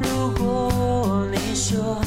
如果你说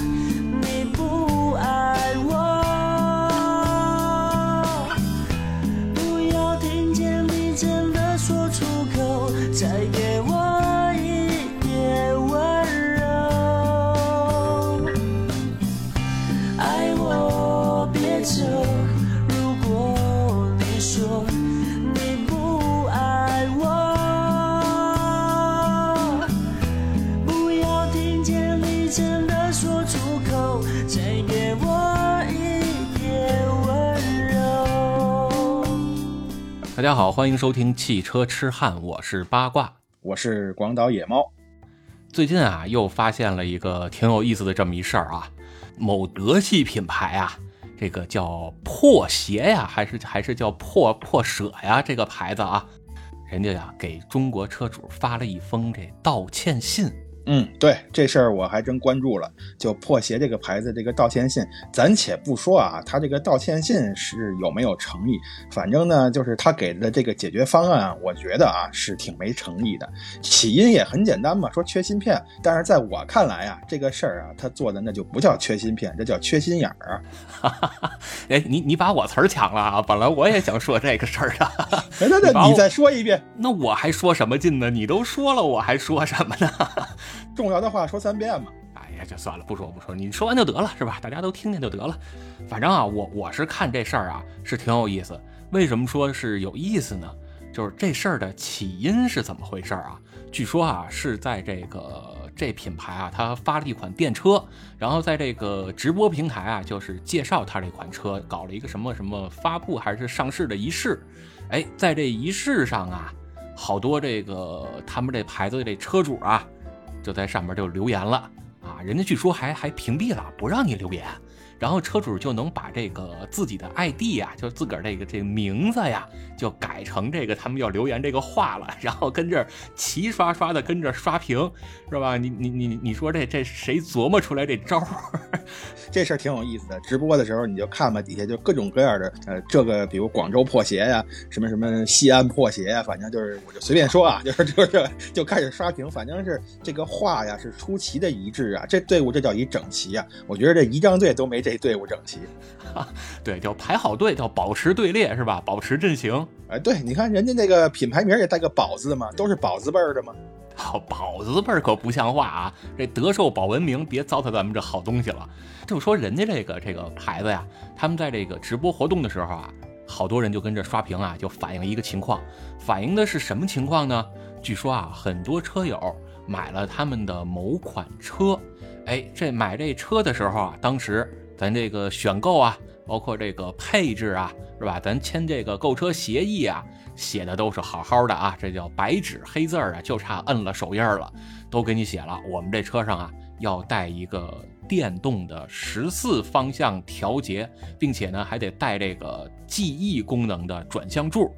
家好，欢迎收听汽车痴汉，我是八卦。我是广岛野猫，最近啊，又发现了一个挺有意思的这么一事儿啊，某德系品牌啊，这个叫破鞋呀，还是还是叫破破舍呀，这个牌子啊，人家呀给中国车主发了一封这道歉信。嗯，对这事儿我还真关注了。就破鞋这个牌子这个道歉信，咱且不说啊，他这个道歉信是有没有诚意，反正呢，就是他给的这个解决方案，我觉得啊是挺没诚意的。起因也很简单嘛，说缺芯片，但是在我看来啊，这个事儿啊，他做的那就不叫缺芯片，这叫缺心眼儿啊。哈哈哈，哎，你你把我词儿抢了啊！本来我也想说这个事儿的。哎，那那你再说一遍，那我还说什么劲呢？你都说了，我还说什么呢？重要的话说三遍嘛。哎呀，就算了，不说不说，你说完就得了，是吧？大家都听见就得了。反正啊，我我是看这事儿啊，是挺有意思。为什么说是有意思呢？就是这事儿的起因是怎么回事啊？据说啊，是在这个这品牌啊，它发了一款电车，然后在这个直播平台啊，就是介绍它这款车，搞了一个什么什么发布还是上市的仪式。哎，在这仪式上啊，好多这个他们这牌子的这车主啊，就在上面就留言了啊，人家据说还还屏蔽了，不让你留言。然后车主就能把这个自己的 ID 呀，就自个儿这个这个名字呀，就改成这个他们要留言这个话了，然后跟这儿齐刷刷的跟着刷屏，是吧？你你你你说这这谁琢磨出来这招儿？这事儿挺有意思的。直播的时候你就看吧，底下就各种各样的，呃，这个比如广州破鞋呀，什么什么西安破鞋呀，反正就是我就随便说啊，就是就是就开始刷屏，反正是这个话呀是出奇的一致啊，这队伍这叫一整齐啊，我觉得这仪仗队都没这。这队伍整齐，对，叫排好队，叫保持队列是吧？保持阵型。哎，对，你看人家那个品牌名也带个宝字嘛，都是宝字辈儿的嘛。好，宝字辈儿可不像话啊！这德寿保文明，别糟蹋咱们这好东西了。就说人家这个这个牌子呀，他们在这个直播活动的时候啊，好多人就跟着刷屏啊，就反映一个情况，反映的是什么情况呢？据说啊，很多车友买了他们的某款车，哎，这买这车的时候啊，当时。咱这个选购啊，包括这个配置啊，是吧？咱签这个购车协议啊，写的都是好好的啊，这叫白纸黑字儿啊，就差摁了手印了，都给你写了。我们这车上啊，要带一个电动的十四方向调节，并且呢，还得带这个记忆功能的转向柱。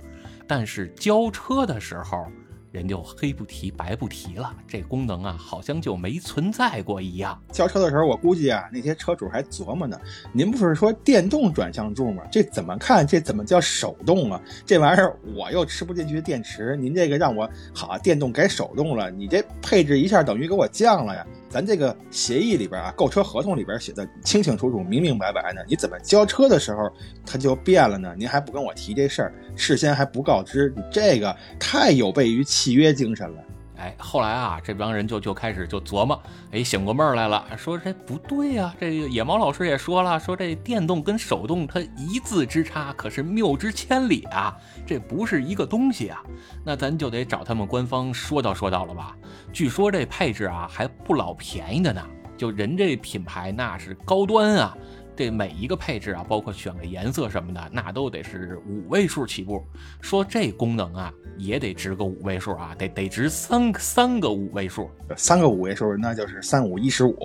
但是交车的时候，人就黑不提白不提了，这功能啊，好像就没存在过一样。交车的时候，我估计啊，那些车主还琢磨呢。您不是说电动转向柱吗？这怎么看？这怎么叫手动啊？这玩意儿我又吃不进去电池。您这个让我好电动改手动了，你这配置一下等于给我降了呀？咱这个协议里边啊，购车合同里边写的清清楚楚、明明白白呢，你怎么交车的时候它就变了呢？您还不跟我提这事儿，事先还不告知，你这个太有悖于契约精神了。哎，后来啊，这帮人就就开始就琢磨，哎，醒过闷儿来了，说这不对呀。这野猫老师也说了，说这电动跟手动它一字之差，可是谬之千里啊，这不是一个东西啊。那咱就得找他们官方说道说道了吧。据说这配置啊还不老便宜的呢，就人这品牌那是高端啊。这每一个配置啊，包括选个颜色什么的，那都得是五位数起步。说这功能啊，也得值个五位数啊，得得值三三个五位数，三个五位数那就是三五一十五，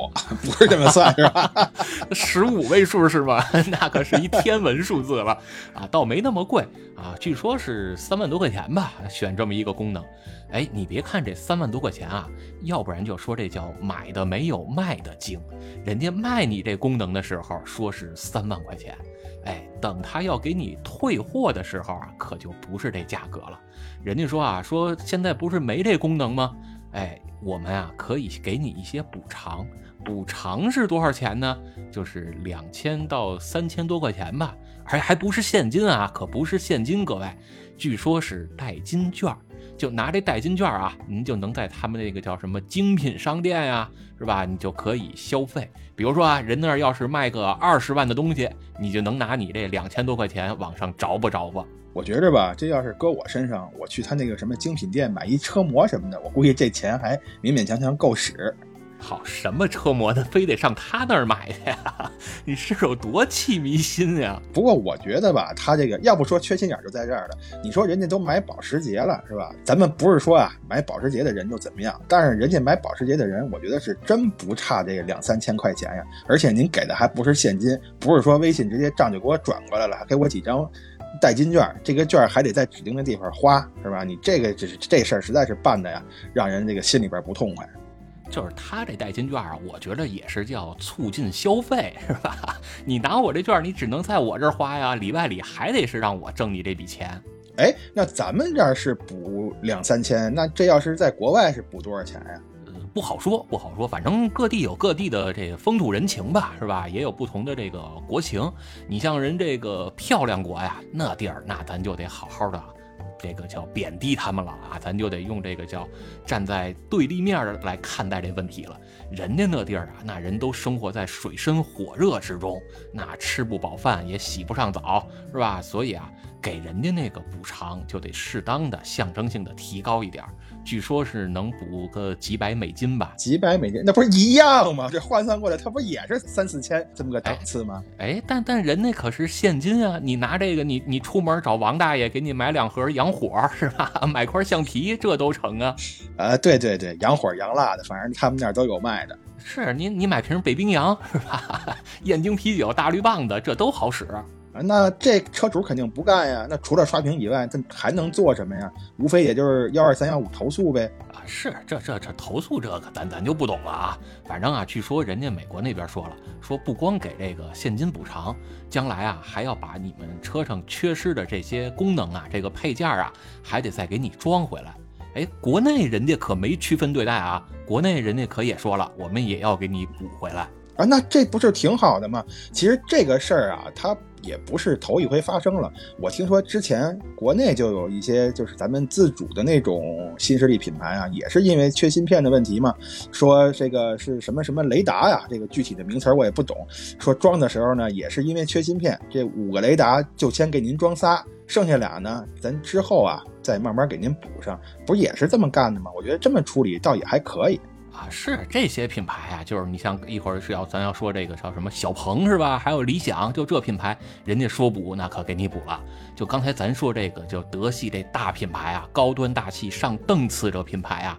不是这么算是吧？十五位数是吧？那可是一天文数字了啊，倒没那么贵啊，据说是三万多块钱吧，选这么一个功能。哎，你别看这三万多块钱啊，要不然就说这叫买的没有卖的精。人家卖你这功能的时候说是三万块钱，哎，等他要给你退货的时候啊，可就不是这价格了。人家说啊，说现在不是没这功能吗？哎，我们啊可以给你一些补偿。补偿是多少钱呢？就是两千到三千多块钱吧，还还不是现金啊，可不是现金，各位，据说是代金券。就拿这代金券啊，您就能在他们那个叫什么精品商店呀，是吧？你就可以消费。比如说啊，人那儿要是卖个二十万的东西，你就能拿你这两千多块钱往上着吧着吧。我觉着吧，这要是搁我身上，我去他那个什么精品店买一车模什么的，我估计这钱还勉勉强强够使。好，什么车模的，非得上他那儿买去呀？你是有多气迷心呀？不过我觉得吧，他这个要不说缺心眼就在这儿了。你说人家都买保时捷了，是吧？咱们不是说啊，买保时捷的人就怎么样，但是人家买保时捷的人，我觉得是真不差这两三千块钱呀。而且您给的还不是现金，不是说微信直接账就给我转过来了，给我几张代金券，这个券还得在指定的地方花，是吧？你这个这这事儿实在是办的呀，让人这个心里边不痛快。就是他这代金券啊，我觉得也是叫促进消费，是吧？你拿我这券，你只能在我这儿花呀，里外里还得是让我挣你这笔钱。哎，那咱们这儿是补两三千，那这要是在国外是补多少钱呀？呃，不好说，不好说，反正各地有各地的这个风土人情吧，是吧？也有不同的这个国情。你像人这个漂亮国呀，那地儿那咱就得好好的。这个叫贬低他们了啊，咱就得用这个叫站在对立面的来看待这问题了。人家那地儿啊，那人都生活在水深火热之中，那吃不饱饭也洗不上澡，是吧？所以啊，给人家那个补偿就得适当的象征性的提高一点。据说是能补个几百美金吧？几百美金，那不是一样吗？这换算过来，它不也是三四千这么个档次吗？哎，但但人那可是现金啊！你拿这个，你你出门找王大爷给你买两盒洋火是吧？买块橡皮，这都成啊！呃，对对对，洋火洋辣的，反正他们那儿都有卖的。是你你买瓶北冰洋是吧？燕京啤酒、大绿棒子，这都好使。啊那这车主肯定不干呀！那除了刷屏以外，他还能做什么呀？无非也就是幺二三幺五投诉呗。啊，是这这这投诉这个，咱咱就不懂了啊。反正啊，据说人家美国那边说了，说不光给这个现金补偿，将来啊还要把你们车上缺失的这些功能啊，这个配件啊，还得再给你装回来。哎，国内人家可没区分对待啊，国内人家可也说了，我们也要给你补回来啊。那这不是挺好的吗？其实这个事儿啊，它。也不是头一回发生了，我听说之前国内就有一些就是咱们自主的那种新势力品牌啊，也是因为缺芯片的问题嘛，说这个是什么什么雷达呀，这个具体的名词我也不懂，说装的时候呢也是因为缺芯片，这五个雷达就先给您装仨，剩下俩呢咱之后啊再慢慢给您补上，不也是这么干的吗？我觉得这么处理倒也还可以。啊，是这些品牌啊，就是你像一会儿是要咱要说这个叫什么小鹏是吧？还有理想，就这品牌，人家说补那可给你补了。就刚才咱说这个叫德系这大品牌啊，高端大气上档次这品牌啊，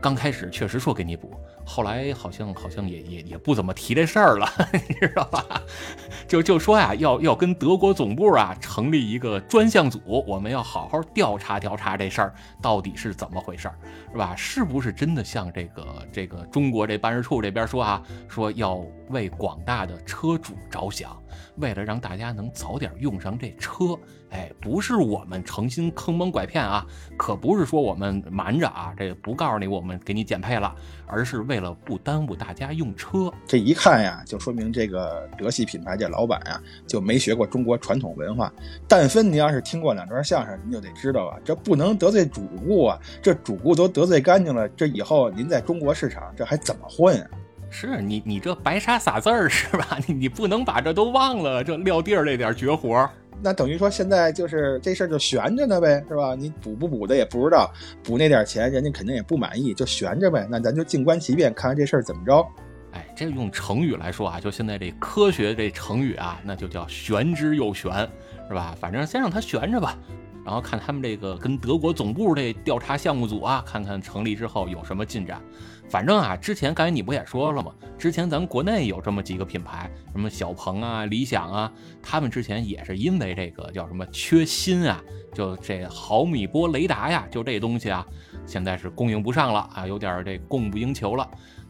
刚开始确实说给你补。后来好像好像也也也不怎么提这事儿了，你知道吧？就就说呀，要要跟德国总部啊成立一个专项组，我们要好好调查调查这事儿到底是怎么回事儿，是吧？是不是真的像这个这个中国这办事处这边说啊，说要为广大的车主着想，为了让大家能早点用上这车。哎，不是我们诚心坑蒙拐骗啊，可不是说我们瞒着啊，这不告诉你我们给你减配了，而是为了不耽误大家用车。这一看呀，就说明这个德系品牌这老板呀，就没学过中国传统文化。但凡您要是听过两段相声，您就得知道啊，这不能得罪主顾啊，这主顾都得罪干净了，这以后您在中国市场这还怎么混啊？是你你这白沙撒字儿是吧？你你不能把这都忘了，这撂地儿那点绝活。那等于说现在就是这事儿就悬着呢呗，是吧？你补不补的也不知道，补那点钱人家肯定也不满意，就悬着呗。那咱就静观其变，看看这事儿怎么着。哎，这用成语来说啊，就现在这科学这成语啊，那就叫玄之又玄，是吧？反正先让它悬着吧。然后看他们这个跟德国总部这调查项目组啊，看看成立之后有什么进展。反正啊，之前刚才你不也说了吗？之前咱国内有这么几个品牌，什么小鹏啊、理想啊，他们之前也是因为这个叫什么缺芯啊，就这毫米波雷达呀，就这东西啊，现在是供应不上了啊，有点这供不应求了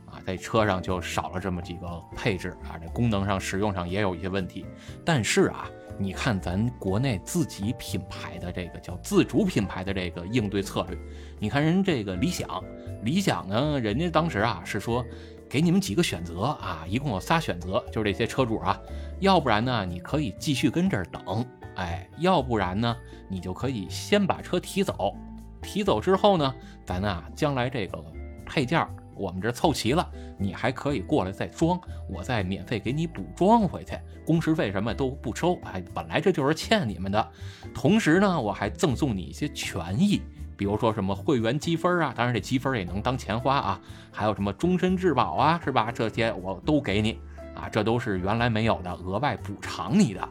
啊，在车上就少了这么几个配置啊，这功能上、使用上也有一些问题。但是啊。你看咱国内自己品牌的这个叫自主品牌的这个应对策略，你看人这个理想，理想呢，人家当时啊是说，给你们几个选择啊，一共有仨选择，就是这些车主啊，要不然呢，你可以继续跟这儿等，哎，要不然呢，你就可以先把车提走，提走之后呢，咱啊将来这个配件儿我们这凑齐了，你还可以过来再装，我再免费给你补装回去，工时费什么都不收，哎，本来这就是欠你们的。同时呢，我还赠送你一些权益，比如说什么会员积分啊，当然这积分也能当钱花啊，还有什么终身质保啊，是吧？这些我都给你啊，这都是原来没有的，额外补偿你的。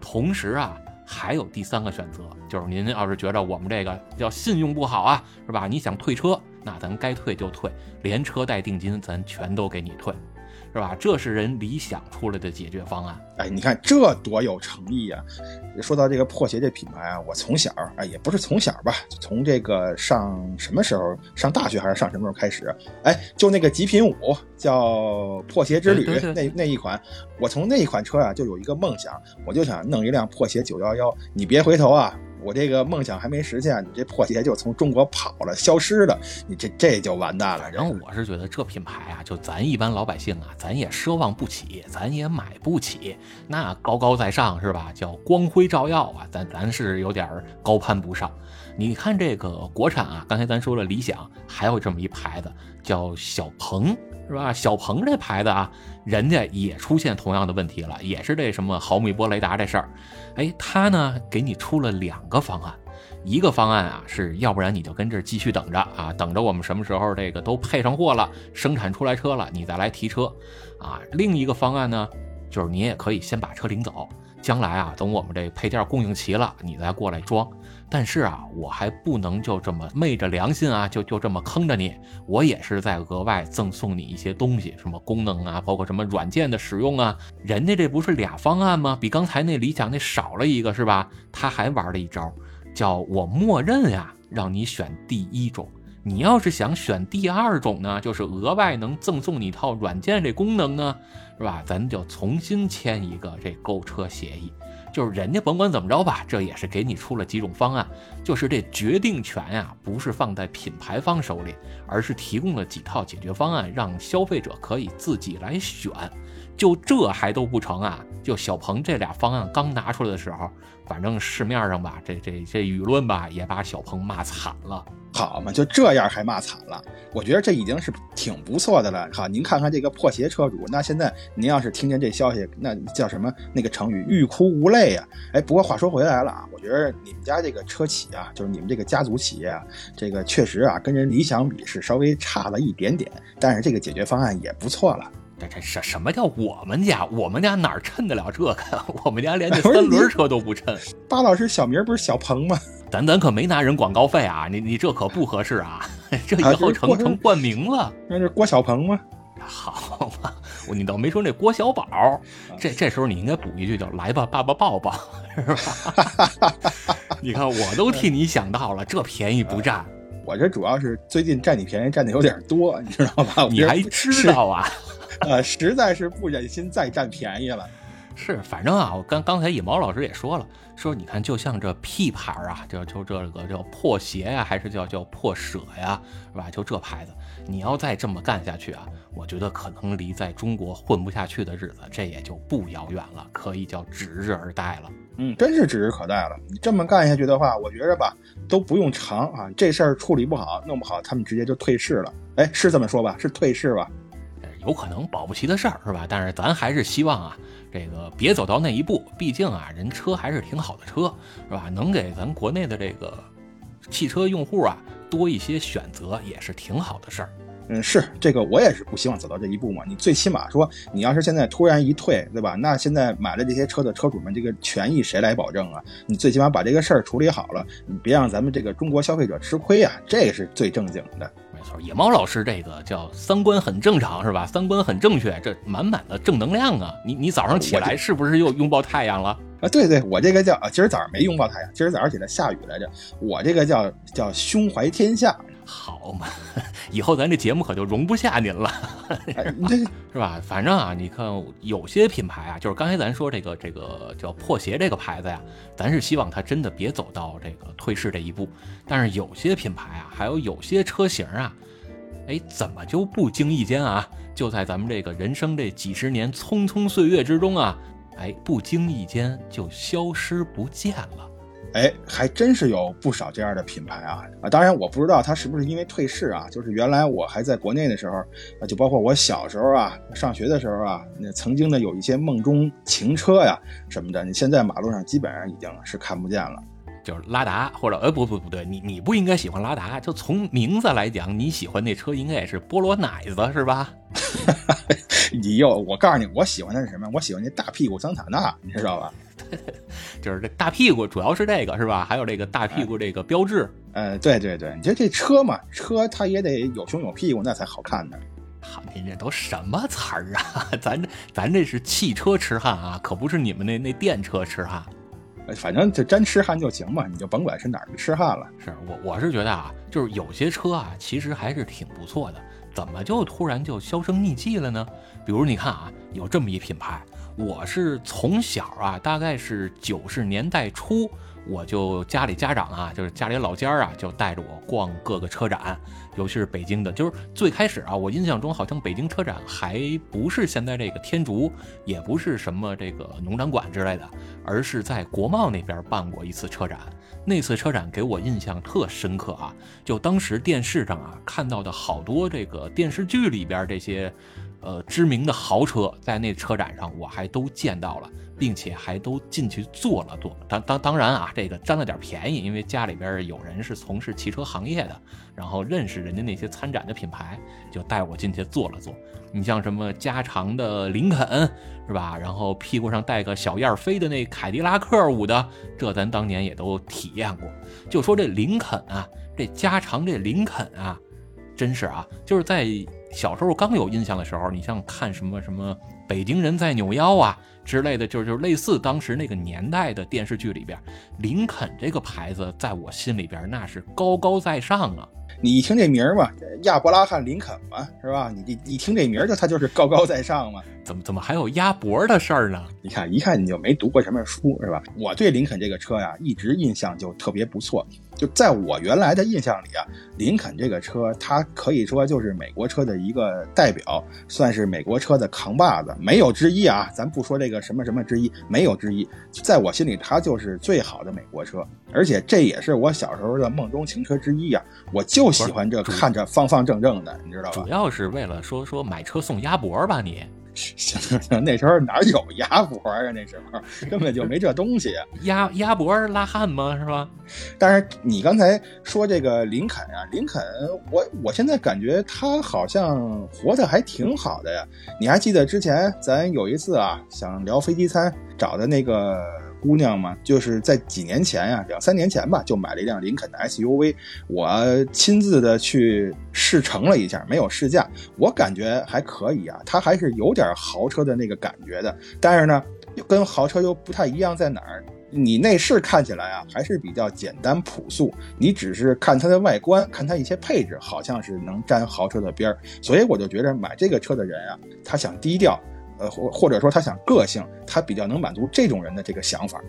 同时啊，还有第三个选择，就是您要是觉得我们这个叫信用不好啊，是吧？你想退车，那咱该退就退，连车带定金咱全都给你退，是吧？这是人理想出来的解决方案。哎，你看这多有诚意啊！说到这个破鞋这品牌啊，我从小哎也不是从小吧，从这个上什么时候上大学还是上什么时候开始，哎，就那个极品五叫破鞋之旅那那一款，我从那一款车啊就有一个梦想，我就想弄一辆破鞋九幺幺，你别回头啊！我这个梦想还没实现，你这破鞋就从中国跑了，消失了，你这这就完蛋了。反正我是觉得这品牌啊，就咱一般老百姓啊，咱也奢望不起，咱也买不起。那高高在上是吧？叫光辉照耀啊，咱咱是有点高攀不上。你看这个国产啊，刚才咱说了理想，还有这么一牌子叫小鹏，是吧？小鹏这牌子啊，人家也出现同样的问题了，也是这什么毫米波雷达这事儿。哎，他呢给你出了两个方案。一个方案啊，是要不然你就跟这儿继续等着啊，等着我们什么时候这个都配上货了，生产出来车了，你再来提车，啊。另一个方案呢，就是你也可以先把车领走，将来啊，等我们这配件供应齐了，你再过来装。但是啊，我还不能就这么昧着良心啊，就就这么坑着你，我也是在额外赠送你一些东西，什么功能啊，包括什么软件的使用啊。人家这不是俩方案吗？比刚才那理想那少了一个是吧？他还玩了一招。叫我默认呀，让你选第一种。你要是想选第二种呢，就是额外能赠送你一套软件这功能呢，是吧？咱就重新签一个这购车协议。就是人家甭管怎么着吧，这也是给你出了几种方案，就是这决定权呀，不是放在品牌方手里，而是提供了几套解决方案，让消费者可以自己来选。就这还都不成啊？就小鹏这俩方案刚拿出来的时候，反正市面上吧，这这这舆论吧，也把小鹏骂惨了。好嘛，就这样还骂惨了，我觉得这已经是挺不错的了。好，您看看这个破鞋车主，那现在您要是听见这消息，那叫什么？那个成语“欲哭无泪”呀！哎，不过话说回来了啊，我觉得你们家这个车企啊，就是你们这个家族企业啊，这个确实啊，跟人理想比是稍微差了一点点，但是这个解决方案也不错了。这这什什么叫我们家？我们家哪儿衬得了这个？我们家连这三轮车都不衬。巴老师小名不是小鹏吗？咱咱可没拿人广告费啊！你你这可不合适啊！这以后成成冠名了。那是郭小鹏吗？好嘛，你倒没说那郭小宝。这这时候你应该补一句叫“来吧，爸爸抱抱”，是吧？你看我都替你想到了，这便宜不占。我这主要是最近占你便宜占的有点多，你知道吧？你还知道啊？呃，实在是不忍心再占便宜了。是，反正啊，我刚刚才野猫老师也说了，说你看，就像这屁牌啊，就就这个叫破鞋呀，还是叫叫破舍呀，是吧？就这牌子，你要再这么干下去啊，我觉得可能离在中国混不下去的日子，这也就不遥远了，可以叫指日而待了。嗯，真是指日可待了。你这么干下去的话，我觉着吧，都不用长啊，这事儿处理不好，弄不好，他们直接就退市了。哎，是这么说吧？是退市吧？有可能保不齐的事儿，是吧？但是咱还是希望啊，这个别走到那一步。毕竟啊，人车还是挺好的车，是吧？能给咱国内的这个汽车用户啊多一些选择，也是挺好的事儿。嗯，是这个，我也是不希望走到这一步嘛。你最起码说，你要是现在突然一退，对吧？那现在买了这些车的车主们，这个权益谁来保证啊？你最起码把这个事儿处理好了，你别让咱们这个中国消费者吃亏啊，这是最正经的。野猫老师这个叫三观很正常，是吧？三观很正确，这满满的正能量啊！你你早上起来是不是又拥抱太阳了？啊，对对，我这个叫啊，今儿早上没拥抱太阳，今儿早上起来下雨来着。我这个叫叫胸怀天下。好嘛，以后咱这节目可就容不下您了。这 是吧？反正啊，你看有些品牌啊，就是刚才咱说这个这个叫破鞋这个牌子呀，咱是希望它真的别走到这个退市这一步。但是有些品牌啊，还有有些车型啊，哎，怎么就不经意间啊，就在咱们这个人生这几十年匆匆岁月之中啊，哎，不经意间就消失不见了。哎，还真是有不少这样的品牌啊啊！当然，我不知道它是不是因为退市啊，就是原来我还在国内的时候啊，就包括我小时候啊，上学的时候啊，那曾经的有一些梦中情车呀什么的，你现在马路上基本上已经是看不见了。就是拉达，或者呃不不不对，你你不应该喜欢拉达，就从名字来讲，你喜欢那车应该也是菠萝奶子是吧？你又，我告诉你，我喜欢的是什么？我喜欢那大屁股桑塔纳，你知道吧？就是这大屁股，主要是这个是吧？还有这个大屁股这个标志。呃，对对对，你这这车嘛，车它也得有胸有屁股，那才好看呢。好，您这都什么词儿啊？咱这咱这是汽车痴汉啊，可不是你们那那电车痴汉。反正就真痴汉就行嘛，你就甭管是哪儿的痴汉了。是我我是觉得啊，就是有些车啊，其实还是挺不错的，怎么就突然就销声匿迹了呢？比如你看啊，有这么一品牌。我是从小啊，大概是九十年代初，我就家里家长啊，就是家里老家啊，就带着我逛各个车展，尤其是北京的。就是最开始啊，我印象中好像北京车展还不是现在这个天竺，也不是什么这个农展馆之类的，而是在国贸那边办过一次车展。那次车展给我印象特深刻啊，就当时电视上啊看到的好多这个电视剧里边这些。呃，知名的豪车在那车展上我还都见到了，并且还都进去坐了坐。当当当然啊，这个占了点便宜，因为家里边有人是从事汽车行业的，然后认识人家那些参展的品牌，就带我进去坐了坐。你像什么加长的林肯是吧？然后屁股上带个小燕飞的那凯迪拉克五的，这咱当年也都体验过。就说这林肯啊，这加长这林肯啊，真是啊，就是在。小时候刚有印象的时候，你像看什么什么北京人在扭腰啊之类的，就是就是类似当时那个年代的电视剧里边，林肯这个牌子在我心里边那是高高在上啊。你一听这名儿嘛，亚伯拉罕林肯嘛，是吧？你一一听这名儿就他就是高高在上嘛。怎么怎么还有鸭脖的事儿呢？你看一看你就没读过什么书是吧？我对林肯这个车呀，一直印象就特别不错。就在我原来的印象里啊，林肯这个车，它可以说就是美国车的一个代表，算是美国车的扛把子，没有之一啊。咱不说这个什么什么之一，没有之一。在我心里，它就是最好的美国车，而且这也是我小时候的梦中情车之一啊。我就喜欢这看着方方正正的，你知道吧？主要是为了说说买车送鸭脖吧，你。那时候哪有鸭脖啊？那时候根本就没这东西。鸭鸭脖拉汉吗？是吧？但是你刚才说这个林肯啊，林肯，我我现在感觉他好像活得还挺好的呀。你还记得之前咱有一次啊，想聊飞机餐找的那个？姑娘嘛，就是在几年前呀，两三年前吧，就买了一辆林肯的 SUV。我亲自的去试乘了一下，没有试驾，我感觉还可以啊，它还是有点豪车的那个感觉的。但是呢，又跟豪车又不太一样在哪儿？你内饰看起来啊，还是比较简单朴素。你只是看它的外观，看它一些配置，好像是能沾豪车的边儿。所以我就觉得买这个车的人啊，他想低调。呃，或或者说他想个性，他比较能满足这种人的这个想法。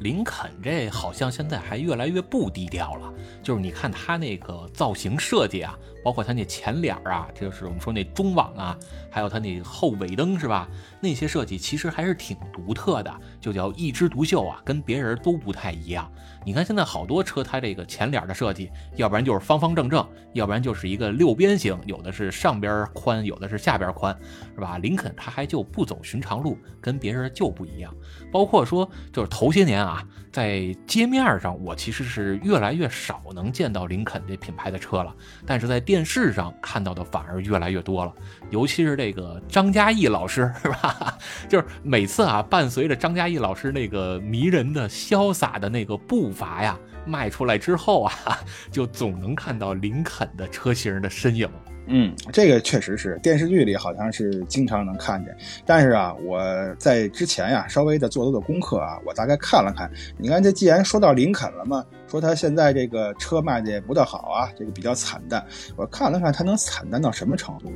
林肯这好像现在还越来越不低调了，就是你看他那个造型设计啊，包括它那前脸啊，这就是我们说那中网啊，还有它那后尾灯是吧？那些设计其实还是挺独特的，就叫一枝独秀啊，跟别人都不太一样。你看现在好多车，它这个前脸的设计，要不然就是方方正正，要不然就是一个六边形，有的是上边宽，有的是下边宽，是吧？林肯它还就不走寻常路，跟别人就不一样。包括说，就是头些年啊，在街面上，我其实是越来越少能见到林肯这品牌的车了，但是在电视上看到的反而越来越多了。尤其是这个张嘉译老师，是吧？就是每次啊，伴随着张嘉译老师那个迷人的、潇洒的那个步伐呀，迈出来之后啊，就总能看到林肯的车型的身影。嗯，这个确实是电视剧里好像是经常能看见，但是啊，我在之前呀稍微的做了做功课啊，我大概看了看。你看，这既然说到林肯了嘛，说他现在这个车卖的也不大好啊，这个比较惨淡。我看了看，他能惨淡到什么程度？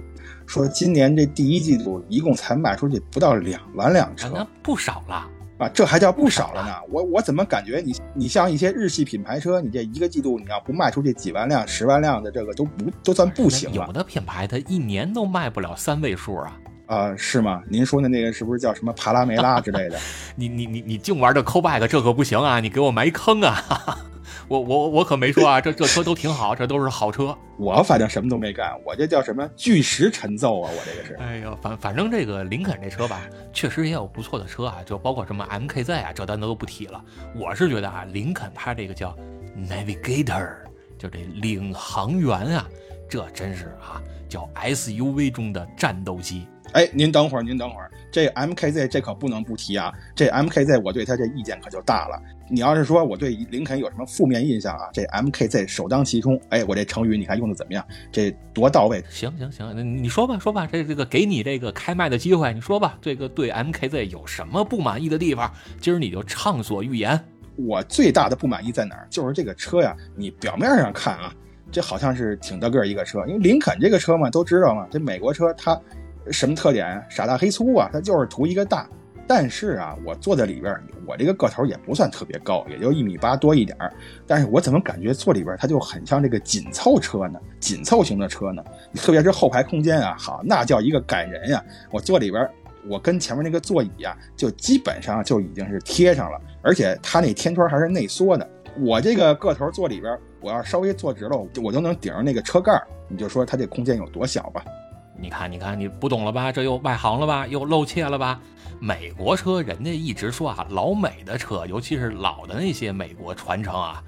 说今年这第一季度一共才卖出去不到两万辆车，那不少了。啊，这还叫不少了呢！我我怎么感觉你你像一些日系品牌车，你这一个季度你要不卖出去几万辆、十万辆的，这个都不都算不行了。有的品牌它一年都卖不了三位数啊。啊，是吗？您说的那个是不是叫什么帕拉梅拉之类的？你你你你净玩这 cobag，这可不行啊！你给我埋坑啊！我我我可没说啊，这这车都挺好，这都是好车。我反正什么都没干，我这叫什么巨石沉奏啊！我这个是。哎呦，反反正这个林肯这车吧，确实也有不错的车啊，就包括什么 MKZ 啊，这咱都不提了。我是觉得啊，林肯它这个叫 Navigator，就这领航员啊，这真是啊，叫 SUV 中的战斗机。哎，您等会儿，您等会儿，这 MKZ 这可不能不提啊！这 MKZ 我对它这意见可就大了。你要是说我对林肯有什么负面印象啊，这 MKZ 首当其冲。哎，我这成语你看用的怎么样？这多到位！行行行，那你说吧，说吧，这这个给你这个开麦的机会，你说吧，这个对 MKZ 有什么不满意的地方？今儿你就畅所欲言。我最大的不满意在哪儿？就是这个车呀，你表面上看啊，这好像是挺大个儿一个车，因为林肯这个车嘛，都知道嘛，这美国车它。什么特点？傻大黑粗啊，它就是图一个大。但是啊，我坐在里边，我这个个头也不算特别高，也就一米八多一点儿。但是我怎么感觉坐里边它就很像这个紧凑车呢？紧凑型的车呢？特别是后排空间啊，好，那叫一个感人呀！我坐里边，我跟前面那个座椅啊，就基本上就已经是贴上了，而且它那天窗还是内缩的。我这个个头坐里边，我要稍微坐直了，我都能顶上那个车盖儿你就说它这空间有多小吧？你看，你看，你不懂了吧？这又外行了吧？又露怯了吧？美国车，人家一直说啊，老美的车，尤其是老的那些美国传承啊，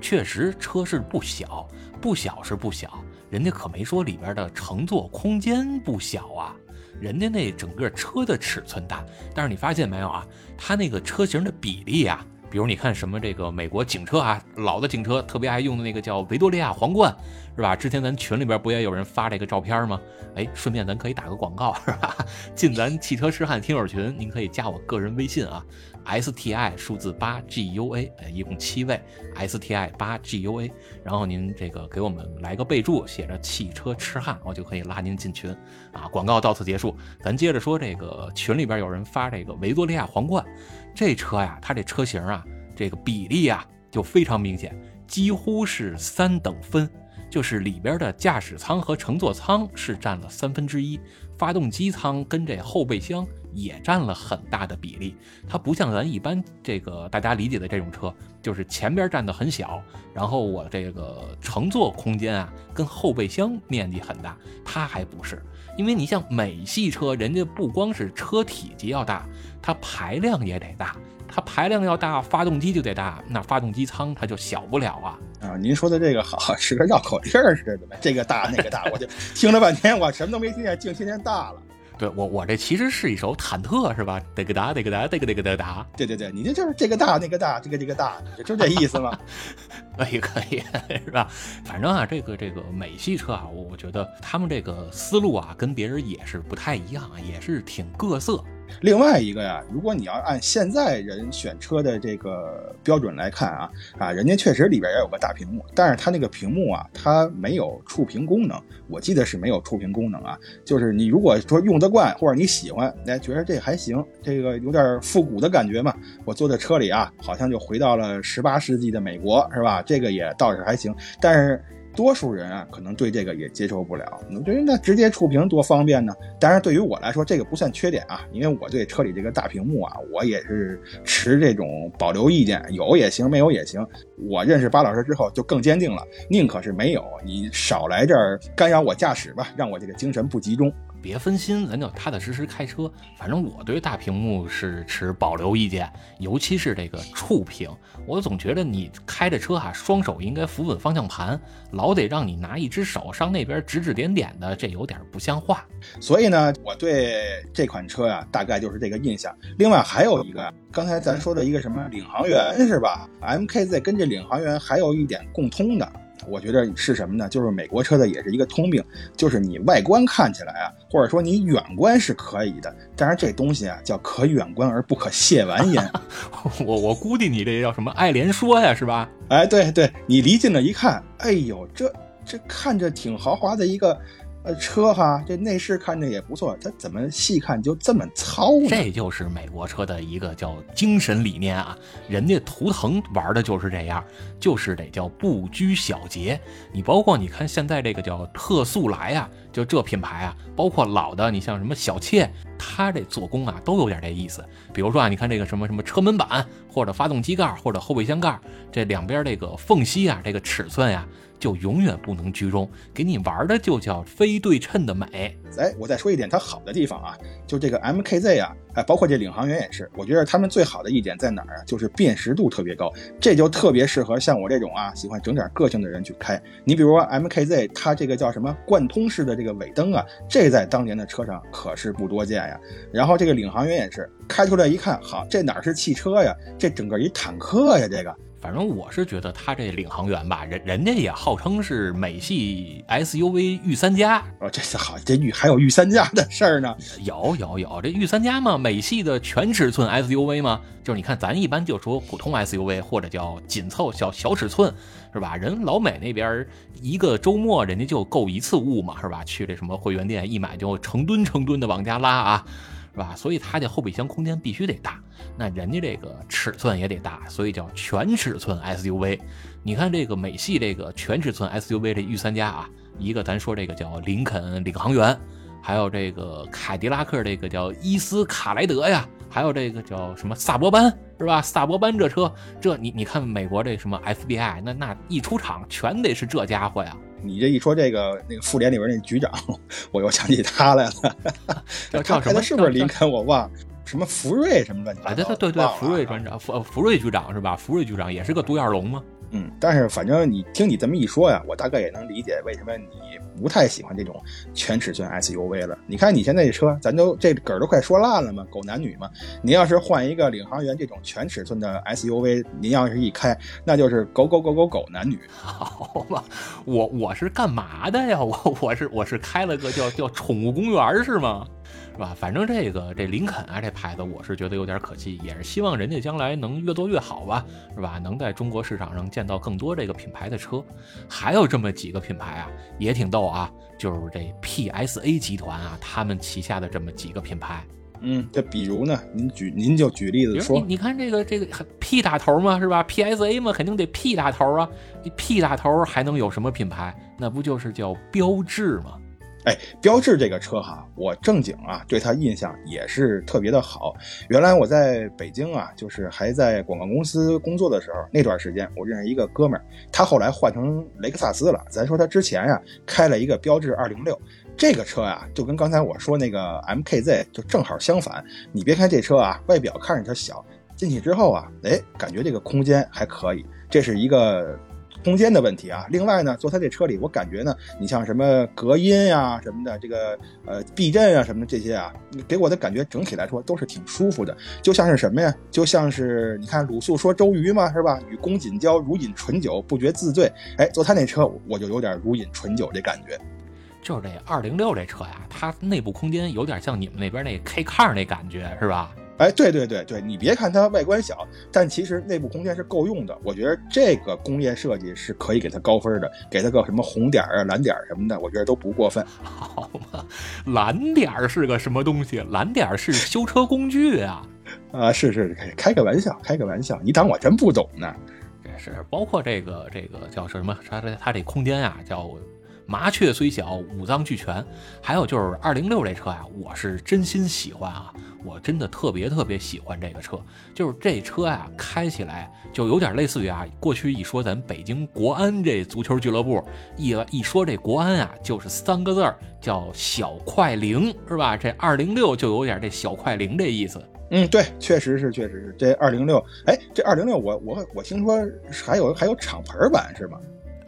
确实车是不小，不小是不小，人家可没说里边的乘坐空间不小啊，人家那整个车的尺寸大。但是你发现没有啊？它那个车型的比例啊。比如你看什么这个美国警车啊，老的警车特别爱用的那个叫维多利亚皇冠，是吧？之前咱群里边不也有人发这个照片吗？哎，顺便咱可以打个广告，是吧？进咱汽车痴汉听友群，您可以加我个人微信啊，S T I 数字八 G U A，一共七位，S T I 八 G U A，然后您这个给我们来个备注，写着汽车痴汉，我就可以拉您进群啊。广告到此结束，咱接着说这个群里边有人发这个维多利亚皇冠。这车呀，它这车型啊，这个比例啊就非常明显，几乎是三等分，就是里边的驾驶舱和乘坐舱是占了三分之一，发动机舱跟这后备箱也占了很大的比例。它不像咱一般这个大家理解的这种车，就是前边占的很小，然后我这个乘坐空间啊跟后备箱面积很大，它还不是。因为你像美系车，人家不光是车体积要大，它排量也得大，它排量要大，发动机就得大，那发动机舱它就小不了啊。啊，您说的这个好，是个绕口令似的，这个大那个大，我就 听了半天，我什么都没听见，净听见大了。对我，我这其实是一首忐忑，是吧？这个哒，这个哒，这个这个哒哒。对对对，你这就是这个大那个大，这个这个大，就这意思吗？可以可以，是吧？反正啊，这个这个美系车啊，我我觉得他们这个思路啊，跟别人也是不太一样啊，也是挺各色。另外一个呀，如果你要按现在人选车的这个标准来看啊，啊，人家确实里边也有个大屏幕，但是它那个屏幕啊，它没有触屏功能。我记得是没有触屏功能啊，就是你如果说用得惯或者你喜欢，哎，觉得这还行，这个有点复古的感觉嘛。我坐在车里啊，好像就回到了十八世纪的美国，是吧？这个也倒是还行，但是。多数人啊，可能对这个也接受不了。那觉得那直接触屏多方便呢？当然，对于我来说，这个不算缺点啊，因为我对车里这个大屏幕啊，我也是持这种保留意见，有也行，没有也行。我认识巴老师之后，就更坚定了，宁可是没有，你少来这儿干扰我驾驶吧，让我这个精神不集中。别分心，咱就踏踏实实开车。反正我对大屏幕是持保留意见，尤其是这个触屏，我总觉得你开着车哈，双手应该扶稳方向盘，老得让你拿一只手上那边指指点点的，这有点不像话。所以呢，我对这款车呀，大概就是这个印象。另外还有一个，刚才咱说的一个什么领航员是吧？MKZ 跟这领航员还有一点共通的。我觉得是什么呢？就是美国车的也是一个通病，就是你外观看起来啊，或者说你远观是可以的，但是这东西啊叫可远观而不可亵玩焉。我我估计你这叫什么爱莲说呀，是吧？哎，对对，你离近了一看，哎呦，这这看着挺豪华的一个。呃，车哈，这内饰看着也不错，它怎么细看就这么糙呢？这就是美国车的一个叫精神理念啊，人家图腾玩的就是这样，就是得叫不拘小节。你包括你看现在这个叫特速来啊，就这品牌啊，包括老的，你像什么小切，它这做工啊都有点这意思。比如说啊，你看这个什么什么车门板，或者发动机盖，或者后备箱盖，这两边这个缝隙啊，这个尺寸呀。就永远不能居中，给你玩的就叫非对称的美。哎，我再说一点它好的地方啊，就这个 MKZ 啊，哎，包括这领航员也是，我觉得他们最好的一点在哪儿啊？就是辨识度特别高，这就特别适合像我这种啊喜欢整点个性的人去开。你比如说 MKZ，它这个叫什么贯通式的这个尾灯啊，这在当年的车上可是不多见呀。然后这个领航员也是开出来一看，好，这哪是汽车呀？这整个一坦克呀，这个。反正我是觉得他这领航员吧，人人家也号称是美系 SUV 御三家哦，这是好，这御还有御三家的事儿呢？有有有，这御三家嘛，美系的全尺寸 SUV 嘛，就是你看咱一般就说普通 SUV 或者叫紧凑小小尺寸，是吧？人老美那边一个周末人家就购一次物嘛，是吧？去这什么会员店一买就成吨成吨的往家拉啊。是吧？所以它这后备箱空间必须得大，那人家这个尺寸也得大，所以叫全尺寸 SUV。你看这个美系这个全尺寸 SUV 这御三家啊，一个咱说这个叫林肯领航员，还有这个凯迪拉克这个叫伊斯卡莱德呀，还有这个叫什么萨博班是吧？萨博班这车，这你你看美国这什么 FBI，那那一出场全得是这家伙呀。你这一说这个那个复联里边那局长，我又想起他来了。叫什么？是不是林肯？我忘。什么福瑞什么的？啊，对对对对，福瑞船长，福福瑞局长是吧？福瑞局长也是个独眼龙吗？嗯，但是反正你听你这么一说呀，我大概也能理解为什么你不太喜欢这种全尺寸 SUV 了。你看你现在这车，咱都这梗都快说烂了嘛，狗男女嘛。您要是换一个领航员这种全尺寸的 SUV，您要是一开，那就是狗狗狗狗狗男女。好吧，我我是干嘛的呀？我我是我是开了个叫叫宠物公园是吗？是吧？反正这个这林肯啊，这牌子我是觉得有点可惜，也是希望人家将来能越做越好吧，是吧？能在中国市场上见到更多这个品牌的车。还有这么几个品牌啊，也挺逗啊，就是这 PSA 集团啊，他们旗下的这么几个品牌。嗯，这比如呢？您举您就举例子说，你看这个这个 P 打头嘛，是吧？PSA 嘛，肯定得 P 打头啊。P 打头还能有什么品牌？那不就是叫标致吗？哎，标致这个车哈，我正经啊，对它印象也是特别的好。原来我在北京啊，就是还在广告公司工作的时候，那段时间我认识一个哥们儿，他后来换成雷克萨斯了。咱说他之前呀，开了一个标致二零六，这个车呀，就跟刚才我说那个 MKZ 就正好相反。你别看这车啊，外表看着它小，进去之后啊，哎，感觉这个空间还可以。这是一个。空间的问题啊，另外呢，坐他这车里，我感觉呢，你像什么隔音呀什么的，这个呃避震啊什么的这些啊，给我的感觉整体来说都是挺舒服的，就像是什么呀？就像是你看鲁肃说周瑜嘛，是吧？与公瑾交，如饮醇酒，不觉自醉。哎，坐他那车，我就有点如饮醇酒这感觉。就是这二零六这车呀，它内部空间有点像你们那边那 K car 那感觉，是吧？哎，对对对对，你别看它外观小，但其实内部空间是够用的。我觉得这个工业设计是可以给它高分的，给它个什么红点啊、蓝点什么的，我觉得都不过分。好嘛，蓝点是个什么东西？蓝点是修车工具啊！啊，是是，开个玩笑，开个玩笑，你当我真不懂呢？这是包括这个这个叫什么？它这它这空间啊，叫。麻雀虽小，五脏俱全。还有就是二零六这车呀，我是真心喜欢啊，我真的特别特别喜欢这个车。就是这车呀，开起来就有点类似于啊，过去一说咱北京国安这足球俱乐部，一一说这国安啊，就是三个字儿叫小快灵，是吧？这二零六就有点这小快灵这意思。嗯，对，确实是，确实是。这二零六，哎，这二零六，我我我听说还有还有敞篷版是吗？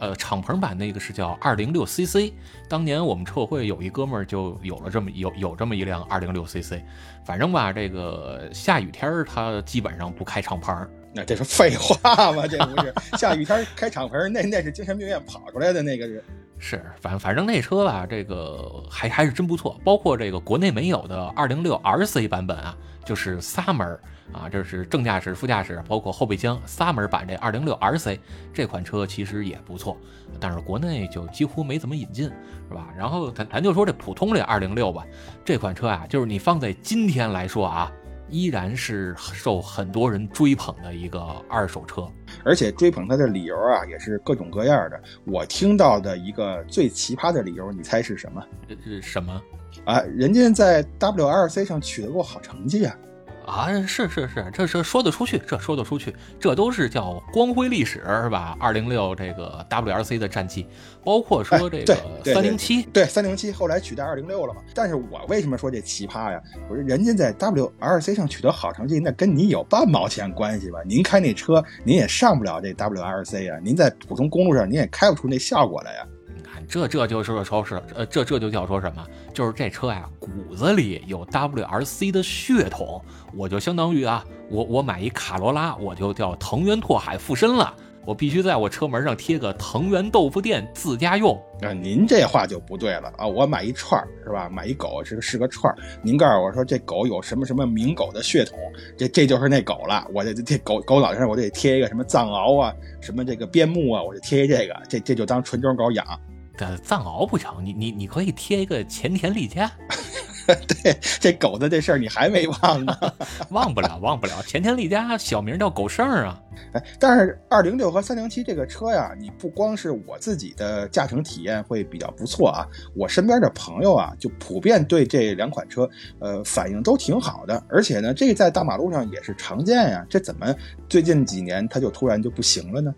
呃，敞篷版那个是叫二零六 CC，当年我们车会有一哥们儿就有了这么有有这么一辆二零六 CC，反正吧，这个下雨天儿他基本上不开敞篷，那这是废话吗？这不是下雨天开敞篷，那那是精神病院跑出来的那个人。是，反反正那车吧，这个还还是真不错。包括这个国内没有的二零六 RC 版本啊，就是仨门儿啊，这是正驾驶、副驾驶，包括后备箱三门版。这二零六 RC 这款车其实也不错，但是国内就几乎没怎么引进，是吧？然后咱咱就说这普通这二零六吧，这款车啊，就是你放在今天来说啊。依然是受很多人追捧的一个二手车，而且追捧它的理由啊，也是各种各样的。我听到的一个最奇葩的理由，你猜是什么？是什么？啊，人家在 WRC 上取得过好成绩啊。啊，是是是，这这说得出去，这说得出去，这都是叫光辉历史，是吧？二零六这个 WRC 的战绩，包括说这个三零七，对三零七后来取代二零六了嘛？但是我为什么说这奇葩呀？我说人家在 WRC 上取得好成绩，那跟你有半毛钱关系吧？您开那车，您也上不了这 WRC 啊！您在普通公路上，您也开不出那效果来呀！这这就是说是呃，这这就叫说什么？就是这车呀，骨子里有 WRC 的血统，我就相当于啊，我我买一卡罗拉，我就叫藤原拓海附身了，我必须在我车门上贴个藤原豆腐店自家用。啊，您这话就不对了啊！我买一串儿是吧？买一狗是个是个串儿，您告诉我说这狗有什么什么名狗的血统，这这就是那狗了。我这这狗狗脑袋上我得贴一个什么藏獒啊，什么这个边牧啊，我就贴一这个，这这就当纯种狗养。这藏獒不成，你你你可以贴一个前田利家。对，这狗的这事儿你还没忘呢？忘不了，忘不了。前田利家小名叫狗剩啊。哎，但是二零六和三零七这个车呀，你不光是我自己的驾乘体验会比较不错啊，我身边的朋友啊，就普遍对这两款车，呃，反应都挺好的。而且呢，这在大马路上也是常见呀。这怎么最近几年它就突然就不行了呢？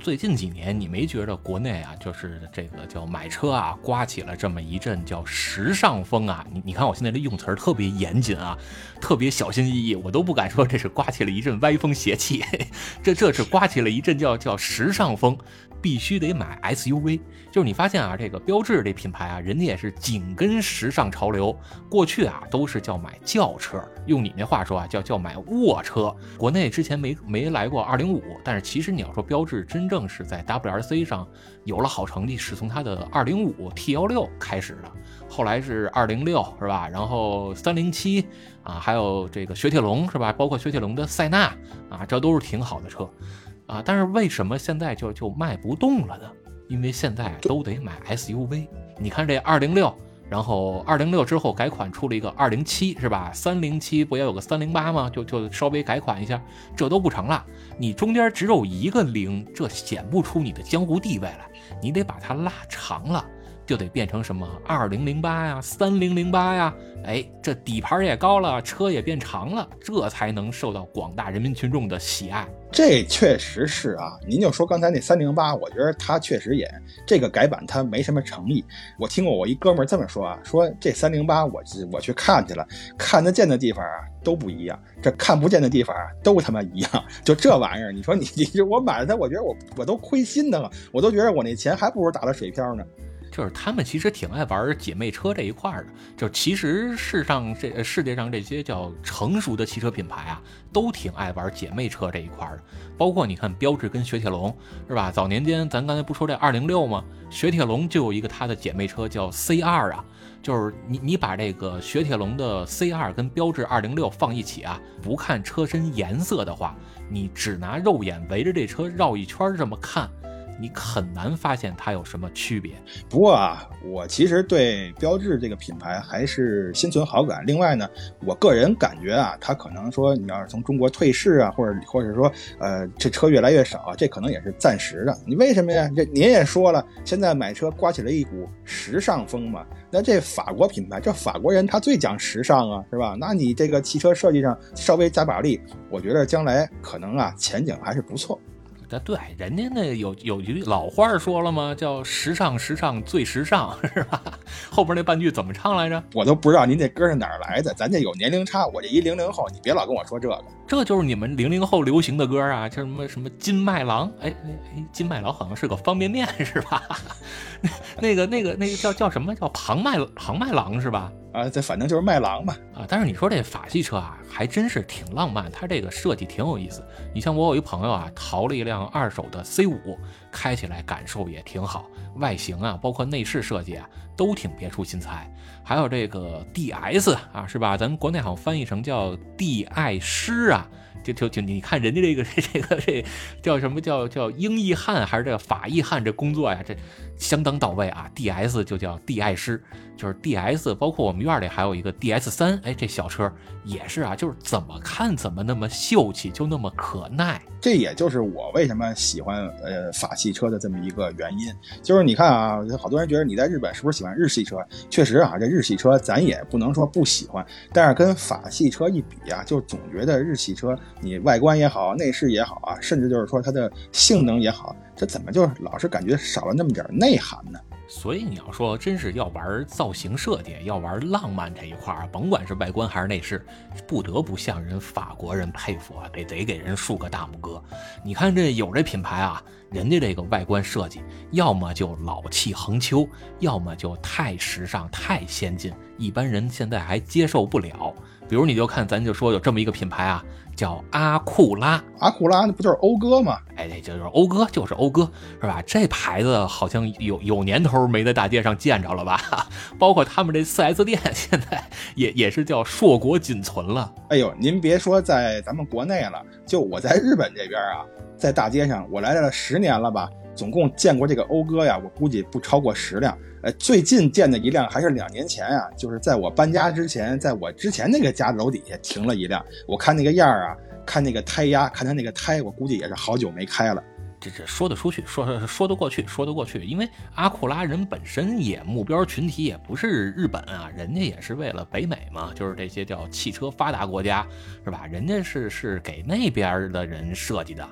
最近几年，你没觉得国内啊，就是这个叫买车啊，刮起了这么一阵叫时尚风啊？你你看我现在这用词儿特别严谨啊，特别小心翼翼，我都不敢说这是刮起了一阵歪风邪气，这这是刮起了一阵叫叫时尚风。必须得买 SUV，就是你发现啊，这个标致这品牌啊，人家也是紧跟时尚潮流。过去啊，都是叫买轿车，用你那话说啊，叫叫买卧车。国内之前没没来过二零五，但是其实你要说标致真正是在 WRC 上有了好成绩，是从它的二零五 T 幺六开始的，后来是二零六是吧？然后三零七啊，还有这个雪铁龙是吧？包括雪铁龙的塞纳啊，这都是挺好的车。啊，但是为什么现在就就卖不动了呢？因为现在都得买 SUV。你看这二零六，然后二零六之后改款出了一个二零七，是吧？三零七不也有个三零八吗？就就稍微改款一下，这都不成了。你中间只有一个零，这显不出你的江湖地位来。你得把它拉长了。就得变成什么二零零八呀，三零零八呀，哎，这底盘也高了，车也变长了，这才能受到广大人民群众的喜爱。这确实是啊，您就说刚才那三零八，我觉得它确实也这个改版它没什么诚意。我听过我一哥们这么说啊，说这三零八我我去看去了，看得见的地方啊都不一样，这看不见的地方啊都他妈一样。就这玩意儿，你说你你我买了它，我觉得我我都亏心的了，我都觉得我那钱还不如打了水漂呢。就是他们其实挺爱玩姐妹车这一块的，就其实世上这世界上这些叫成熟的汽车品牌啊，都挺爱玩姐妹车这一块的。包括你看标致跟雪铁龙是吧？早年间咱刚才不说这二零六吗？雪铁龙就有一个它的姐妹车叫 C 二啊，就是你你把这个雪铁龙的 C 二跟标致二零六放一起啊，不看车身颜色的话，你只拿肉眼围着这车绕一圈这么看。你很难发现它有什么区别。不过啊，我其实对标致这个品牌还是心存好感。另外呢，我个人感觉啊，它可能说你要是从中国退市啊，或者或者说呃这车越来越少，这可能也是暂时的。你为什么呀？这您也说了，现在买车刮起了一股时尚风嘛。那这法国品牌，这法国人他最讲时尚啊，是吧？那你这个汽车设计上稍微加把力，我觉得将来可能啊前景还是不错。那对，人家那有有句老话说了吗？叫“时尚时尚最时尚”，是吧？后边那半句怎么唱来着？我都不知道您这歌是哪儿来的。咱这有年龄差，我这一零零后，你别老跟我说这个。这就是你们零零后流行的歌啊，叫什么什么金麦郎？哎哎，金麦郎好像是个方便面，是吧？那个那个那个叫叫什么叫庞麦庞麦郎是吧？啊，这反正就是麦郎嘛。啊，但是你说这法系车啊，还真是挺浪漫，它这个设计挺有意思。你像我有一朋友啊，淘了一辆二手的 C 五，开起来感受也挺好，外形啊，包括内饰设计啊，都挺别出心裁。还有这个 DS 啊，是吧？咱国内好像翻译成叫 D 爱诗啊。就就就你看人家这个这个这叫什么叫叫英译汉还是这个法译汉这工作呀，这相当到位啊。D S 就叫 D 爱诗，就是 D S，包括我们院里还有一个 D S 三，哎，这小车也是啊，就是怎么看怎么那么秀气，就那么可耐。这也就是我为什么喜欢呃法系车的这么一个原因。就是你看啊，好多人觉得你在日本是不是喜欢日系车？确实啊，这日系车咱也不能说不喜欢，但是跟法系车一比啊，就总觉得日系车你外观也好，内饰也好啊，甚至就是说它的性能也好，这怎么就老是感觉少了那么点内涵呢？所以你要说真是要玩造型设计，要玩浪漫这一块儿，甭管是外观还是内饰，不得不向人法国人佩服啊，得得给人竖个大拇哥。你看这有这品牌啊，人家这个外观设计，要么就老气横秋，要么就太时尚、太先进，一般人现在还接受不了。比如你就看，咱就说有这么一个品牌啊。叫阿库拉，阿库拉那不就是讴歌吗？哎，那就是讴歌，就是讴歌，是吧？这牌子好像有有年头没在大街上见着了吧？包括他们这 4S 店，现在也也是叫硕果仅存了。哎呦，您别说在咱们国内了，就我在日本这边啊，在大街上，我来了十年了吧，总共见过这个讴歌呀，我估计不超过十辆。呃，最近见的一辆还是两年前啊，就是在我搬家之前，在我之前那个家楼底下停了一辆。我看那个样儿啊，看那个胎压，看它那个胎，我估计也是好久没开了。这这说得出去，说说得过去，说得过去。因为阿库拉人本身也目标群体也不是日本啊，人家也是为了北美嘛，就是这些叫汽车发达国家，是吧？人家是是给那边的人设计的。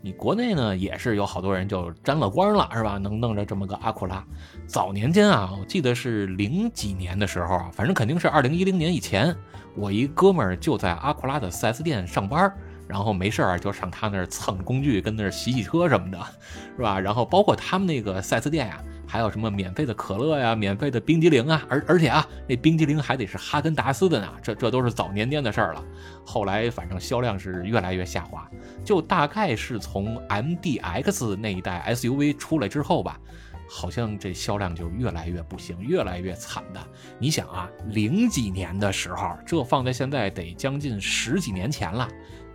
你国内呢也是有好多人就沾了光了，是吧？能弄着这么个阿库拉。早年间啊，我记得是零几年的时候啊，反正肯定是二零一零年以前，我一哥们儿就在阿库拉的 4S 店上班，然后没事儿就上他那儿蹭工具，跟那儿洗洗车什么的，是吧？然后包括他们那个 4S 店呀。还有什么免费的可乐呀，免费的冰激凌啊，而而且啊，那冰激凌还得是哈根达斯的呢，这这都是早年间的事儿了。后来反正销量是越来越下滑，就大概是从 MDX 那一代 SUV 出来之后吧，好像这销量就越来越不行，越来越惨的。你想啊，零几年的时候，这放在现在得将近十几年前了，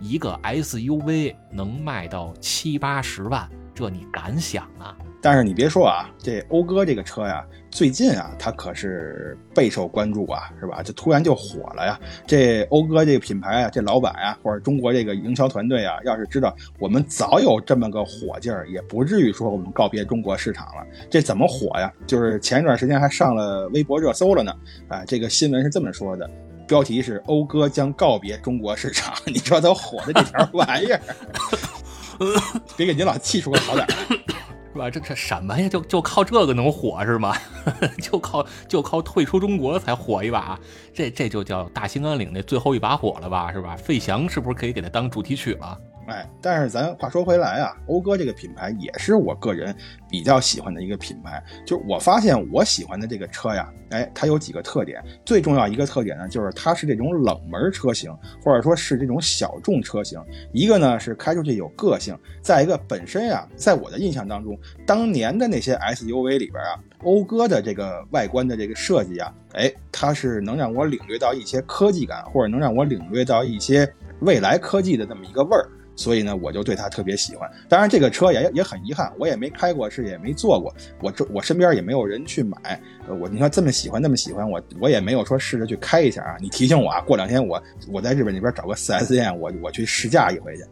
一个 SUV 能卖到七八十万，这你敢想啊？但是你别说啊，这讴歌这个车呀，最近啊，它可是备受关注啊，是吧？这突然就火了呀。这讴歌这个品牌啊，这老板呀，或者中国这个营销团队啊，要是知道我们早有这么个火劲儿，也不至于说我们告别中国市场了。这怎么火呀？就是前一段时间还上了微博热搜了呢。啊，这个新闻是这么说的，标题是“讴歌将告别中国市场”。你说他火的这条玩意儿，别给您老气出个好歹来。是吧？这这什么呀？就就靠这个能火是吗？就靠就靠退出中国才火一把？这这就叫大兴安岭那最后一把火了吧？是吧？费翔是不是可以给他当主题曲了？哎，但是咱话说回来啊，讴歌这个品牌也是我个人比较喜欢的一个品牌。就是我发现我喜欢的这个车呀，哎，它有几个特点。最重要一个特点呢，就是它是这种冷门车型，或者说是这种小众车型。一个呢是开出去有个性，再一个本身呀，在我的印象当中，当年的那些 SUV 里边啊，讴歌的这个外观的这个设计啊，哎，它是能让我领略到一些科技感，或者能让我领略到一些未来科技的这么一个味儿。所以呢，我就对它特别喜欢。当然，这个车也也很遗憾，我也没开过，是也没坐过。我这我身边也没有人去买。我你说这么喜欢，那么喜欢，我我也没有说试着去开一下啊。你提醒我啊，过两天我我在日本那边找个 4S 店，我我去试驾一回去。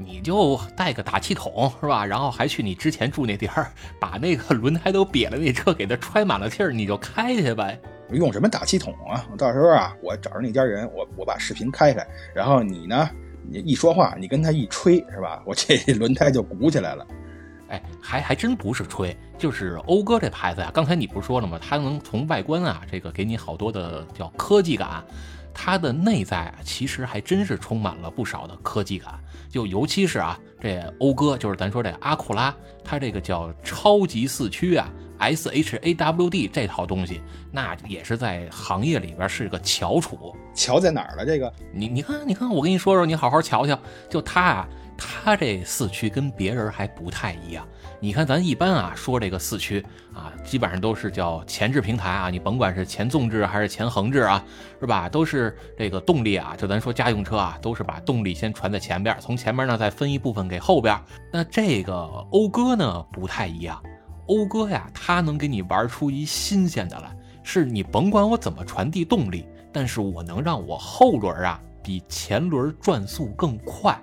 你就带个打气筒是吧？然后还去你之前住那地儿，把那个轮胎都瘪了，那车给它揣满了气儿，你就开去呗。用什么打气筒啊？到时候啊，我找着那家人，我我把视频开开，然后你呢？你一说话，你跟他一吹，是吧？我这轮胎就鼓起来了。哎，还还真不是吹，就是讴歌这牌子呀。刚才你不是说了吗？它能从外观啊，这个给你好多的叫科技感。它的内在啊，其实还真是充满了不少的科技感。就尤其是啊，这讴歌，就是咱说这阿库拉，它这个叫超级四驱啊，SHAWD 这套东西，那也是在行业里边是个翘楚。翘在哪儿了？这个你你看你看，我跟你说说，你好好瞧瞧，就它啊，它这四驱跟别人还不太一样。你看咱一般啊说这个四驱啊，基本上都是叫前置平台啊，你甭管是前纵置还是前横置啊，是吧？都是这个动力啊，就咱说家用车啊，都是把动力先传在前边，从前面呢再分一部分给后边。那这个讴歌呢不太一样，讴歌呀，它能给你玩出一新鲜的来，是你甭管我怎么传递动力，但是我能让我后轮啊比前轮转速更快。